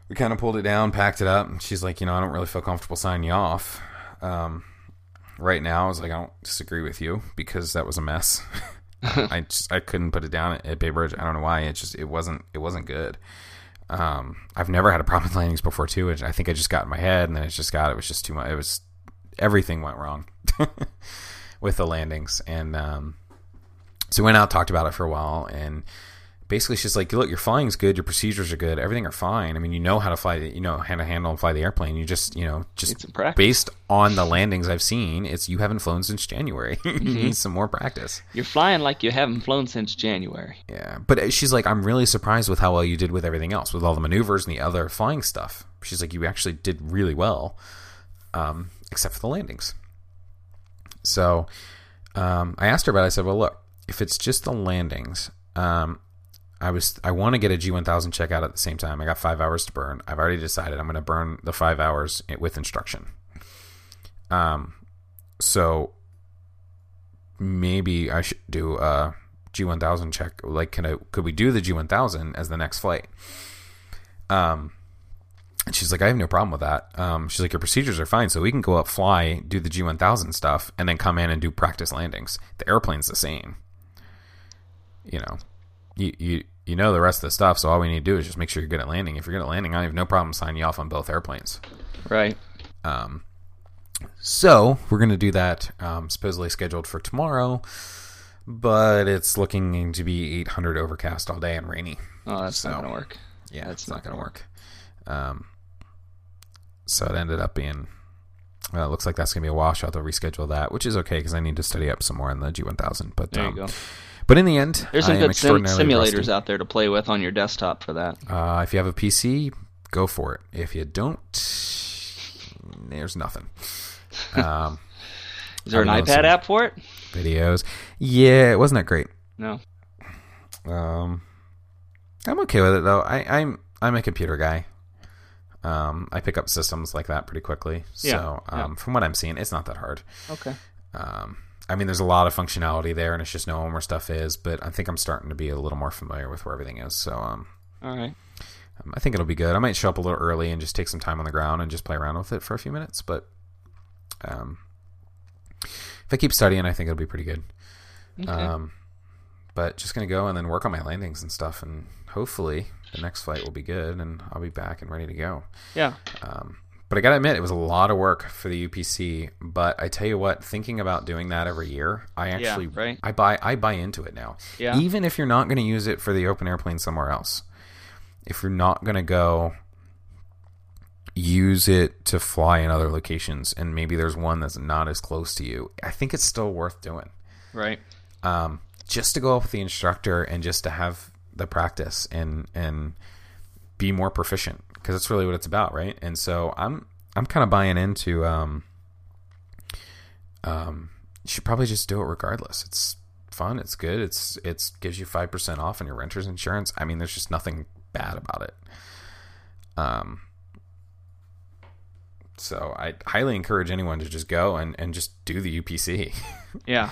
we kind of pulled it down, packed it up. And she's like, you know, I don't really feel comfortable signing you off. Um, right now, I was like, I don't disagree with you because that was a mess. *laughs* I just I couldn't put it down at, at Bay Bridge. I don't know why. It just it wasn't it wasn't good. Um, I've never had a problem with landings before too. and I think I just got in my head, and then it just got it was just too much. It was everything went wrong *laughs* with the landings, and um, so we went out talked about it for a while, and basically she's like, look, your flying's good, your procedures are good, everything are fine. I mean, you know how to fly, the, you know how to handle and fly the airplane. You just, you know, just based on the landings I've seen, it's you haven't flown since January. *laughs* Mm-hmm. you need some more practice. You're flying like you haven't flown since January. Yeah, but she's like, I'm really surprised with how well you did with everything else, with all the maneuvers and the other flying stuff. She's like, you actually did really well, um, except for the landings. So um, I asked her about. it. I said, well, look, if it's just the landings, um, I was I want to get a G1000 check out at the same time. I got five hours to burn. I've already decided I'm going to burn the five hours with instruction. Um, so maybe I should do a G1000 check. Like, can I? Could we do the G1000 as the next flight? Um, and she's like, I have no problem with that. Um, she's like, your procedures are fine, so we can go up, fly, do the G1000 stuff, and then come in and do practice landings. The airplane's the same. You know, you you you know the rest of the stuff, so all we need to do is just make sure you're good at landing. If you're good at landing, I have no problem signing you off on both airplanes. Right. Um, so we're gonna do that. Um, supposedly scheduled for tomorrow, but it's looking to be 800 overcast all day and rainy. Oh, that's So, not gonna work. Yeah, That's it's not not going to gonna work. Um, so it ended up being. It looks like that's going to be a washout. They'll have to reschedule that, which is okay because I need to study up some more on the G1000. But There um, you go. But in the end, There's some I good sim- simulators rusty. out there to play with on your desktop for that. Uh, if you have a PC, go for it. If you don't, there's nothing. Um, *laughs* Is there an I don't know, iPad app for it? videos, yeah, it wasn't that great. No. Um, I'm okay with it though. I, I'm I'm a computer guy. Um, I pick up systems like that pretty quickly. Yeah, So yeah. um, from what I'm seeing, it's not that hard. Okay. Um, I mean, there's a lot of functionality there, and it's just knowing where stuff is. But I think I'm starting to be a little more familiar with where everything is. So um, All right. um, I think it'll be good. I might show up a little early and just take some time on the ground and just play around with it for a few minutes. But um, if I keep studying, I think it'll be pretty good. Okay. Um, but just gonna go and then work on my landings and stuff, and hopefully the next flight will be good, and I'll be back and ready to go. yeah. Um, but I gotta admit, it was a lot of work for the UPC. But I tell you what, thinking about doing that every year, I Yeah, actually right. I buy I buy into it now. Yeah. Even if you're not going to use it for the OpenAirplane somewhere else, if you're not going to go use it to fly in other locations, and maybe there's one that's not as close to you, I think it's still worth doing Right. um, just to go up with the instructor and just to have the practice and and be more proficient because that's really what it's about, right? And so I'm I'm kind of buying into um, um, you should probably just do it regardless. It's fun, it's good, it's it's gives you five percent off on your renter's insurance. I mean, there's just nothing bad about it. Um. So I highly encourage anyone to just go and, and just do the UPC. *laughs* Yeah.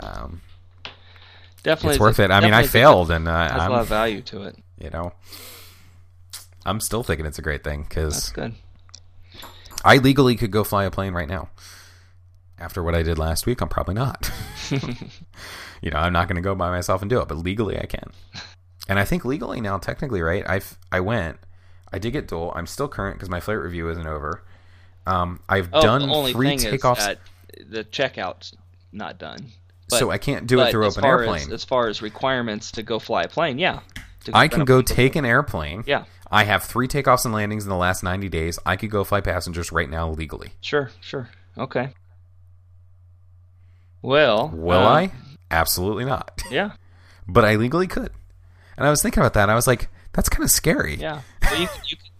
um, Definitely. it's worth it. I mean, I definitely is a- failed, and uh, Has a lot of value to it. you know, I'm still thinking it's a great thing That's because good. I legally could go fly a plane right now. After what I did last week, I'm probably not. *laughs* *laughs* you know, I'm not going to go by myself and do it, but legally I can. And I think legally now, technically, right? I I went, I did get dual. I'm still current because my flight review isn't over. Um, I've Oh, done only three takeoffs, the checkout's not done. But, so I can't do it through OpenAirplane. As, as far as requirements to go fly a plane, yeah. I can go take an airplane. Yeah. I have three takeoffs and landings in the last 90 days. I could go fly passengers right now legally. Sure, sure. Okay. Well, Will uh, I? Absolutely not. *laughs* Yeah, But I legally could. And I was thinking about that. And I was like, that's kind of scary. yeah. Well, you, you, could,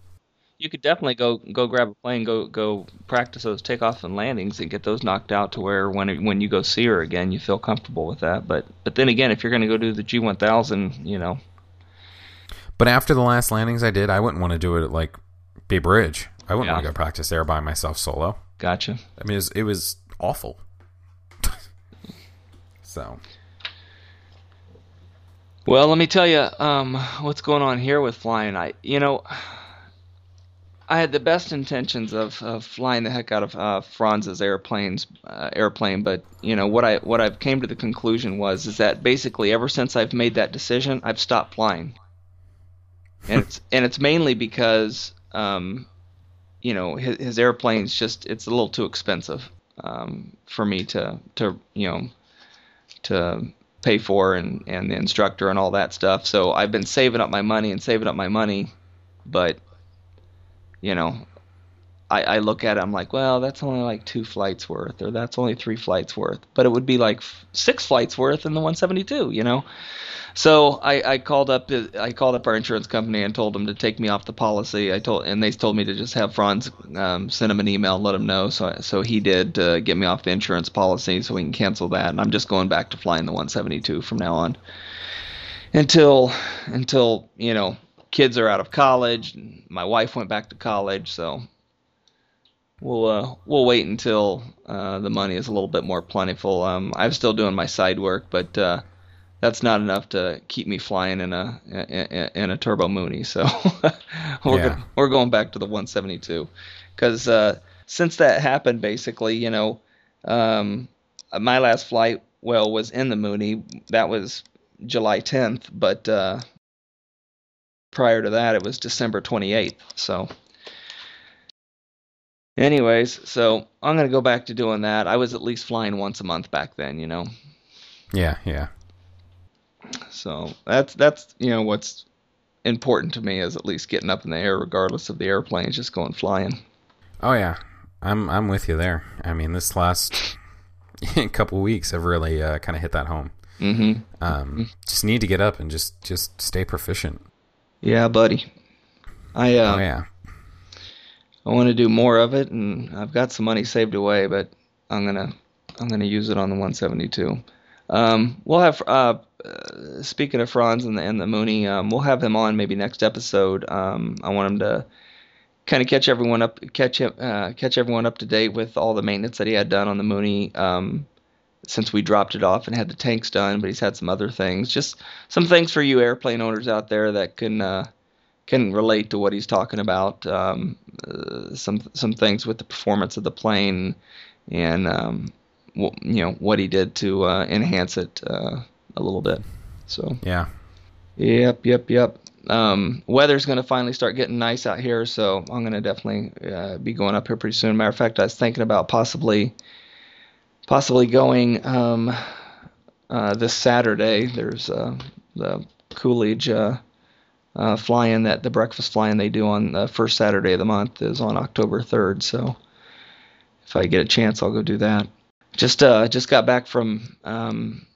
you could definitely go go grab a plane, go go practice those takeoffs and landings, and get those knocked out to where when when you go see her again, you feel comfortable with that. But but then again, if you're going to go do the G1000, you know, But after the last landings I did, I wouldn't want to do it at like Bay Bridge. I wouldn't Yeah. want to go practice there by myself solo. gotcha. I mean, it was, it was awful. *laughs* so, Well, let me tell you um, what's going on here with flying. I, you know, I had the best intentions of, of flying the heck out of uh, Franz's airplanes, uh, airplane, but you know what I what I've came to the conclusion was is that basically ever since I've made that decision, I've stopped flying, and it's and it's mainly because um, you know his, his airplane's just it's a little too expensive um, for me to to you know to pay for and and the instructor and all that stuff. So I've been saving up my money and saving up my money, but you know, I, I look at it, I'm like, well, that's only like two flights worth, or that's only three flights worth, but it would be like six flights worth in the 172, you know. So I, I called up I called up our insurance company and told them to take me off the policy. I told and they told me to just have Franz um, send him an email and let him know. So so he did uh, get me off the insurance policy, so we can cancel that. And I'm just going back to flying the 172 from now on until until you know kids are out of college. And my wife went back to college, so we'll uh, we'll wait until uh, the money is a little bit more plentiful. Um, I'm still doing my side work, but uh, that's not enough to keep me flying in a in, in a turbo Mooney. So *laughs* we're Yeah. go- we're going back to the 172 because uh, since that happened, basically, you know, um, my last flight well was in the Mooney. That was July 10th, but uh, prior to that, it was December 28th. So. Anyways, so I'm gonna go back to doing that. I was at least flying once a month back then, you know. Yeah, yeah. So that's that's you know what's important to me is at least getting up in the air, regardless of the airplane, just going flying. Oh yeah, I'm I'm with you there. I mean, this last *laughs* couple weeks have really uh, kind of hit that home. Mm-hmm. Um, just need to get up and just just stay proficient. Yeah, buddy. I uh, oh yeah, I want to do more of it, and I've got some money saved away, but I'm gonna I'm gonna use it on the 172. Um, we'll have uh, uh, speaking of Franz and the and the Mooney, um, we'll have him on maybe next episode. Um, I want him to kind of catch everyone up, catch him, uh, catch everyone up to date with all the maintenance that he had done on the Mooney. Um, since we dropped it off and had the tanks done, but he's had some other things. Just some things for you airplane owners out there that can uh, can relate to what he's talking about. Um, uh, some some things with the performance of the plane and um, wh- you know what he did to uh, enhance it uh, a little bit. So yeah. yep, yep, yep. Um, weather's going to finally start getting nice out here, so I'm going to definitely uh, be going up here pretty soon. Matter of fact, I was thinking about possibly possibly going um, uh, this Saturday. There's uh, the Coolidge uh, flying that the breakfast flying they do on the first Saturday of the month is on October 3rd. So if I get a chance, I'll go do that. Just uh, just got back from um,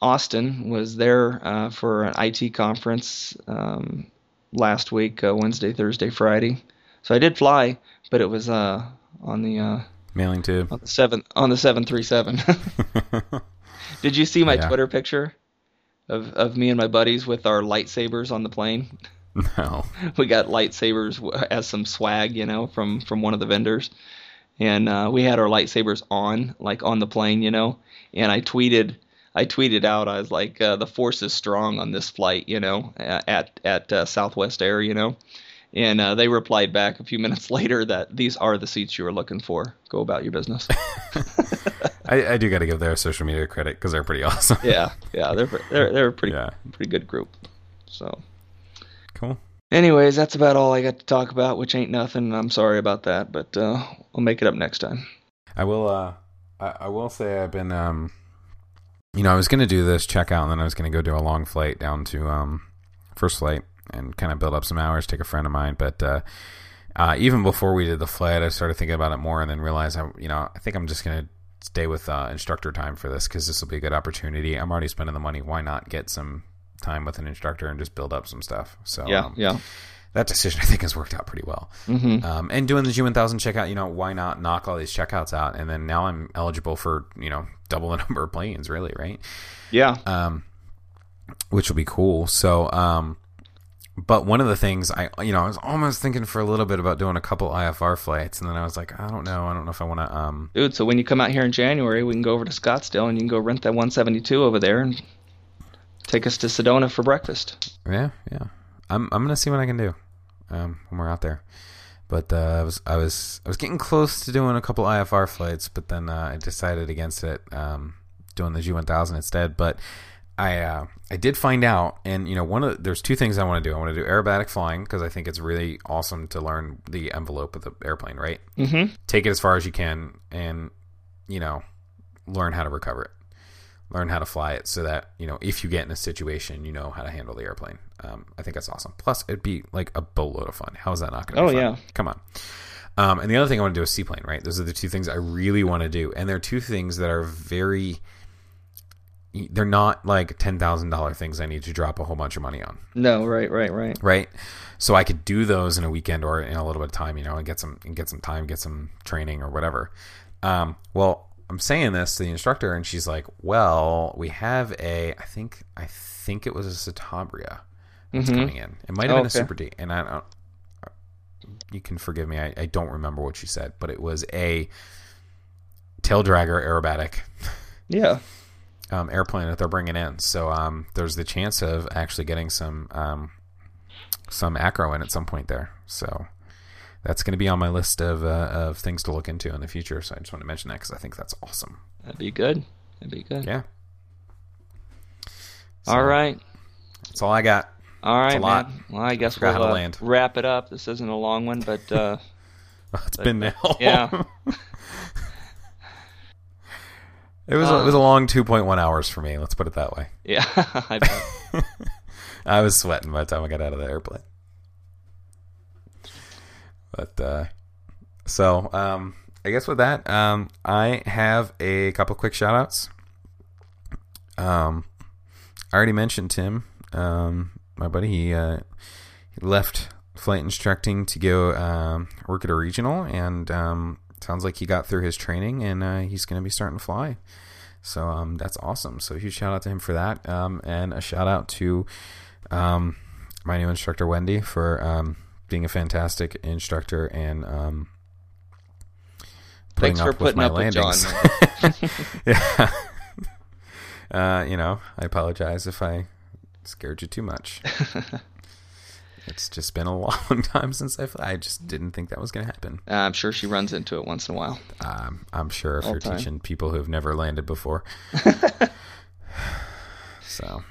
Austin. Was there uh, for an IT conference um, last week, uh, Wednesday, Thursday, Friday. So I did fly, but it was uh, on the uh, Mailing tube. on the seven on the seven three seven. *laughs* Did you see my Yeah. Twitter picture of of me and my buddies with our lightsabers on the plane? no. *laughs* we got lightsabers as some swag, you know, from from one of the vendors, and uh, we had our lightsabers on, like on the plane, you know. And I tweeted, I tweeted out, I was like, uh, "The force is strong on this flight," you know, at at uh, Southwest Air, you know. And uh, they replied back a few minutes *laughs* later that these are the seats you were looking for. Go about your business. *laughs* I, I do got to give their social media credit because they're pretty *laughs* awesome. yeah, yeah, they're they're they're a pretty Yeah. pretty good group. So. Cool. Anyways, that's about all I got to talk about, which ain't nothing. I'm sorry about that, but uh, I'll make it up next time. I will. Uh, I, I will say I've been. Um, you know, I was gonna do this checkout, and then I was gonna go do a long flight down to um, first flight and kind of build up some hours. Take a friend of mine, but uh, uh, even before we did the flight, I started thinking about it more, and then realized I, you know, I think I'm just gonna stay with uh, instructor time for this because this will be a good opportunity. I'm already spending the money. Why not get some time with an instructor and just build up some stuff? So Yeah, um, yeah. that decision I think has worked out pretty well. Mm-hmm. Um, and doing the G1000 checkout, you know, why not knock all these checkouts out? And then now I'm eligible for, you know, *laughs* double the number of planes, really, right? Yeah. Um, which will be cool. So, um, but one of the things I, you know, I was almost thinking for a little bit about doing a couple IFR flights, and then I was like, I don't know, I don't know if I want to. Um, Dude, so when you come out here in January, we can go over to Scottsdale and you can go rent that 172 over there and take us to Sedona for breakfast. yeah, yeah, I'm, I'm gonna see what I can do, um, when we're out there. But uh, I was, I was, I was getting close to doing a couple IFR flights, but then uh, I decided against it, um, doing the G1000 instead. But I uh, I did find out, and you know, one of there's two things I want to do. I want to do aerobatic flying because I think it's really awesome to learn the envelope of the airplane. Right, Mm-hmm. take it as far as you can, and you know, learn how to recover it. learn how to fly it so that you know if you get in a situation, you know how to handle the airplane. Um, I think that's awesome. Plus, it'd be like a boatload of fun. How is that not going to? Oh, be fun? yeah. come on. Um, and the other thing I want to do is seaplane. Right, those are the two things I really want to do, and they're two things that are very. They're not like ten thousand dollar things I need to drop a whole bunch of money on No, right, right, right. right? So I could do those in a weekend or in a little bit of time, you know, and get some and get some time, get some training or whatever. Um, well, I'm saying this to the instructor, and she's like, "Well, we have a, I think, I think it was a Citabria that's Mhm. coming in. It might have been a Okay. Super D, and I don't. You can forgive me. I, I don't remember what she said, but it was a tail dragger aerobatic Yeah. Um, airplane that they're bringing in. So um, there's the chance of actually getting some um, some acro in at some point there. So that's going to be on my list of uh, of things to look into in the future. So I just want to mention that because I think that's awesome. That'd be good. That'd be good. Yeah. All So, right. That's all I got. All right, man. Well, I guess we'll uh, wrap it up. This isn't a long one, but uh, *laughs* It's been now. yeah. *laughs* it was a, it was a long 2.1 hours for me. Let's put it that way. yeah, *laughs* I. *laughs* I was sweating by the time I got out of the airplane. But uh, so um, I guess with that, um, I have a couple quick shout outs. Um, I already mentioned Tim, um, my buddy. He, uh, he left flight instructing to go um, work at a regional, and um, sounds like he got through his training, and uh, he's going to be starting to fly. So um, that's awesome. So huge shout out to him for that, um, and a shout out to um, my new instructor Wendy for um, being a fantastic instructor and um, putting Thanks for up with putting my up with John. landings. *laughs* yeah. *laughs* Uh, you know, I apologize if I scared you too much. *laughs* it's just been a *laughs* long time since I. I just didn't think that was going to happen. Uh, I'm sure she runs into it once in a while. Um, I'm sure if All you're time. teaching people who've never landed before. *laughs* so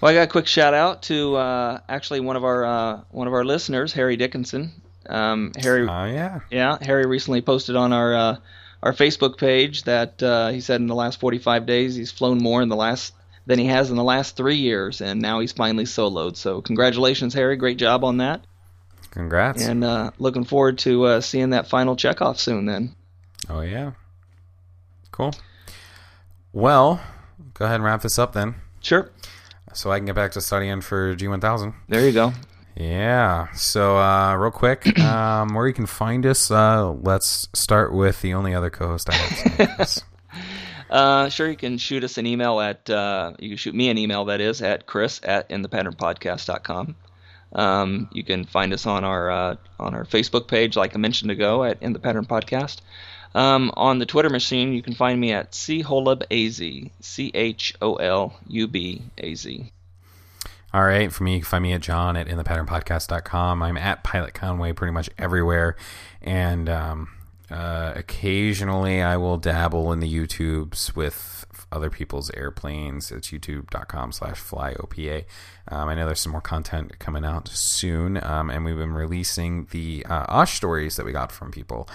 Well, I got a quick shout out to uh, actually one of our uh, one of our listeners, Harry Dickinson. Um, Harry, Oh yeah. yeah, Harry recently posted on our uh, our Facebook page that uh, he said in the last 45 days he's flown more in the last than he has in the last three years, and now he's finally soloed. So congratulations, Harry! Great job on that, Congrats. and uh, looking forward to uh, seeing that final checkoff soon. Then, Oh yeah. Cool. Well, go ahead and wrap this up then, sure, so I can get back to studying for G1000. there you go. Yeah. So, uh, real quick, *clears throat* um, where you can find us, uh, let's start with the only other co-host I have. *laughs* Uh, sure, you can shoot us an email at uh, you can shoot me an email that is at chris at inthepatternpodcast.com. Um, you can find us on our uh, on our Facebook page, like I mentioned ago, at In the Pattern Podcast. Um, on the Twitter machine, you can find me at cholubaz, c h o l u b a z. All right. For me, you can find me at John at inthepatternpodcast.com. I'm at Pilot Conway pretty much everywhere. And um, uh, occasionally I will dabble in the YouTubes with other people's airplanes. It's youtube.com slash flyopa. Um, I know there's some more content coming out soon. Um, and we've been releasing the uh, Osh stories that we got from people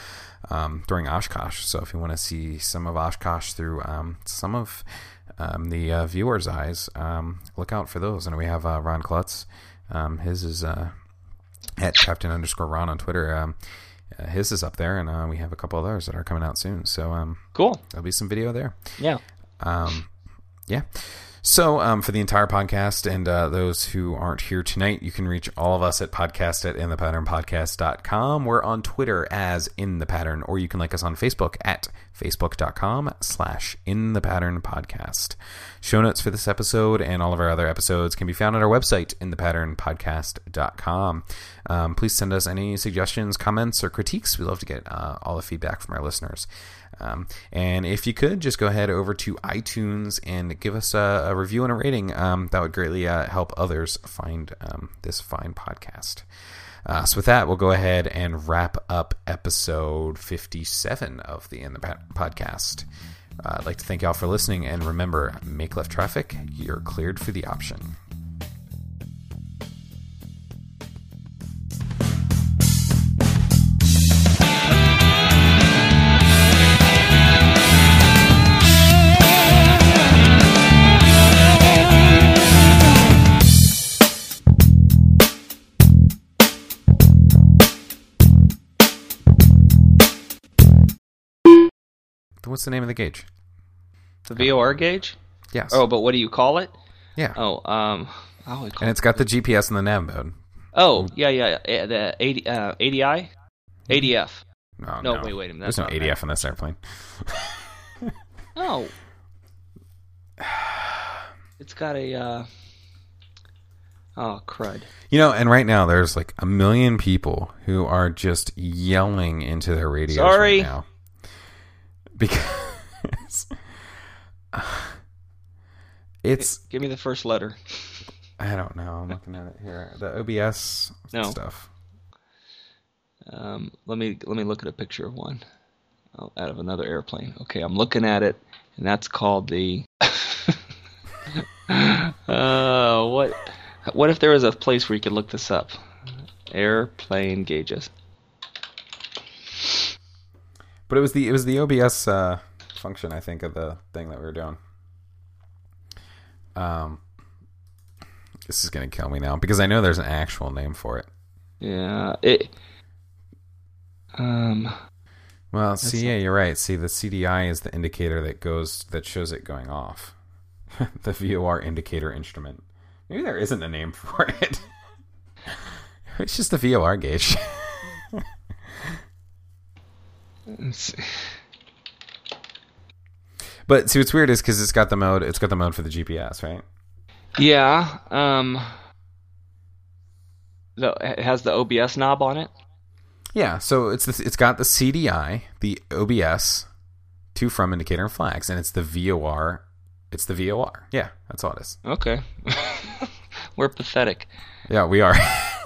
um, during Oshkosh. So if you want to see some of Oshkosh through um, some of um, the uh, viewers' eyes, um, look out for those. And we have uh, Ron Klutz. His is uh, at Captain underscore Ron on Twitter. Uh, his is up there, and uh, we have a couple of others that are coming out soon. So um, Cool. there'll be some video there. Yeah. Um, yeah. So, um, for the entire podcast and uh, those who aren't here tonight, you can reach all of us at podcast at inthepatternpodcast.com. We're on Twitter as In The Pattern, or you can like us on Facebook at facebook.com slash In The Pattern Podcast. Show notes for this episode and all of our other episodes can be found at our website, inthepatternpodcast.com. Um, please send us any suggestions, comments, or critiques. We love to get uh, all the feedback from our listeners. Um, and if you could, just go ahead over to iTunes and give us a, a review and a rating. Um, that would greatly uh, help others find um, this fine podcast. Uh, so with that, we'll go ahead and wrap up episode 57 of the In the Podcast. Uh, I'd like to thank y'all for listening, and remember, make left traffic, you're cleared for the option. What's the name of the gauge? The VOR gauge. Yes. Oh, but what do you call it? yeah. Oh, um, how we call and it's got the GPS and the nav mode. Oh, yeah, yeah, yeah. The 80, uh, ADI, ADF. Oh, No, wait, wait a minute. There's no ADF on this airplane. *laughs* Oh. *sighs* It's got a. Uh... Oh crud! You know, and right now there's like a million people who are just yelling into their radios Sorry. right now because *laughs* it's Give me the first letter. I don't know. I'm looking at it here. The OBS No. stuff. Um, let me let me look at a picture of one oh, out of another airplane. Okay, I'm looking at it, and that's called the. *laughs* uh, what? What if there was a place where you could look this up? Airplane gauges. But it was the it was the OBS uh, function, I think, of the thing that we were doing. Um, this is gonna kill me now because I know there's an actual name for it. Yeah. It. Um. Well, see, yeah, you're right. See, the CDI is the indicator that goes that shows it going off. *laughs* the VOR indicator instrument. Maybe there isn't a name for it. *laughs* it's just the VOR gauge. *laughs* but see, what's weird is because it's got the mode. It's got the mode for the GPS, right? Yeah. Um. The, it has the OBS knob on it. Yeah. So it's the, it's got the CDI, the OBS, to from indicator and flags, and it's the VOR. It's the VOR. Yeah, that's all it is. Okay. *laughs* We're pathetic. Yeah, we are. *laughs*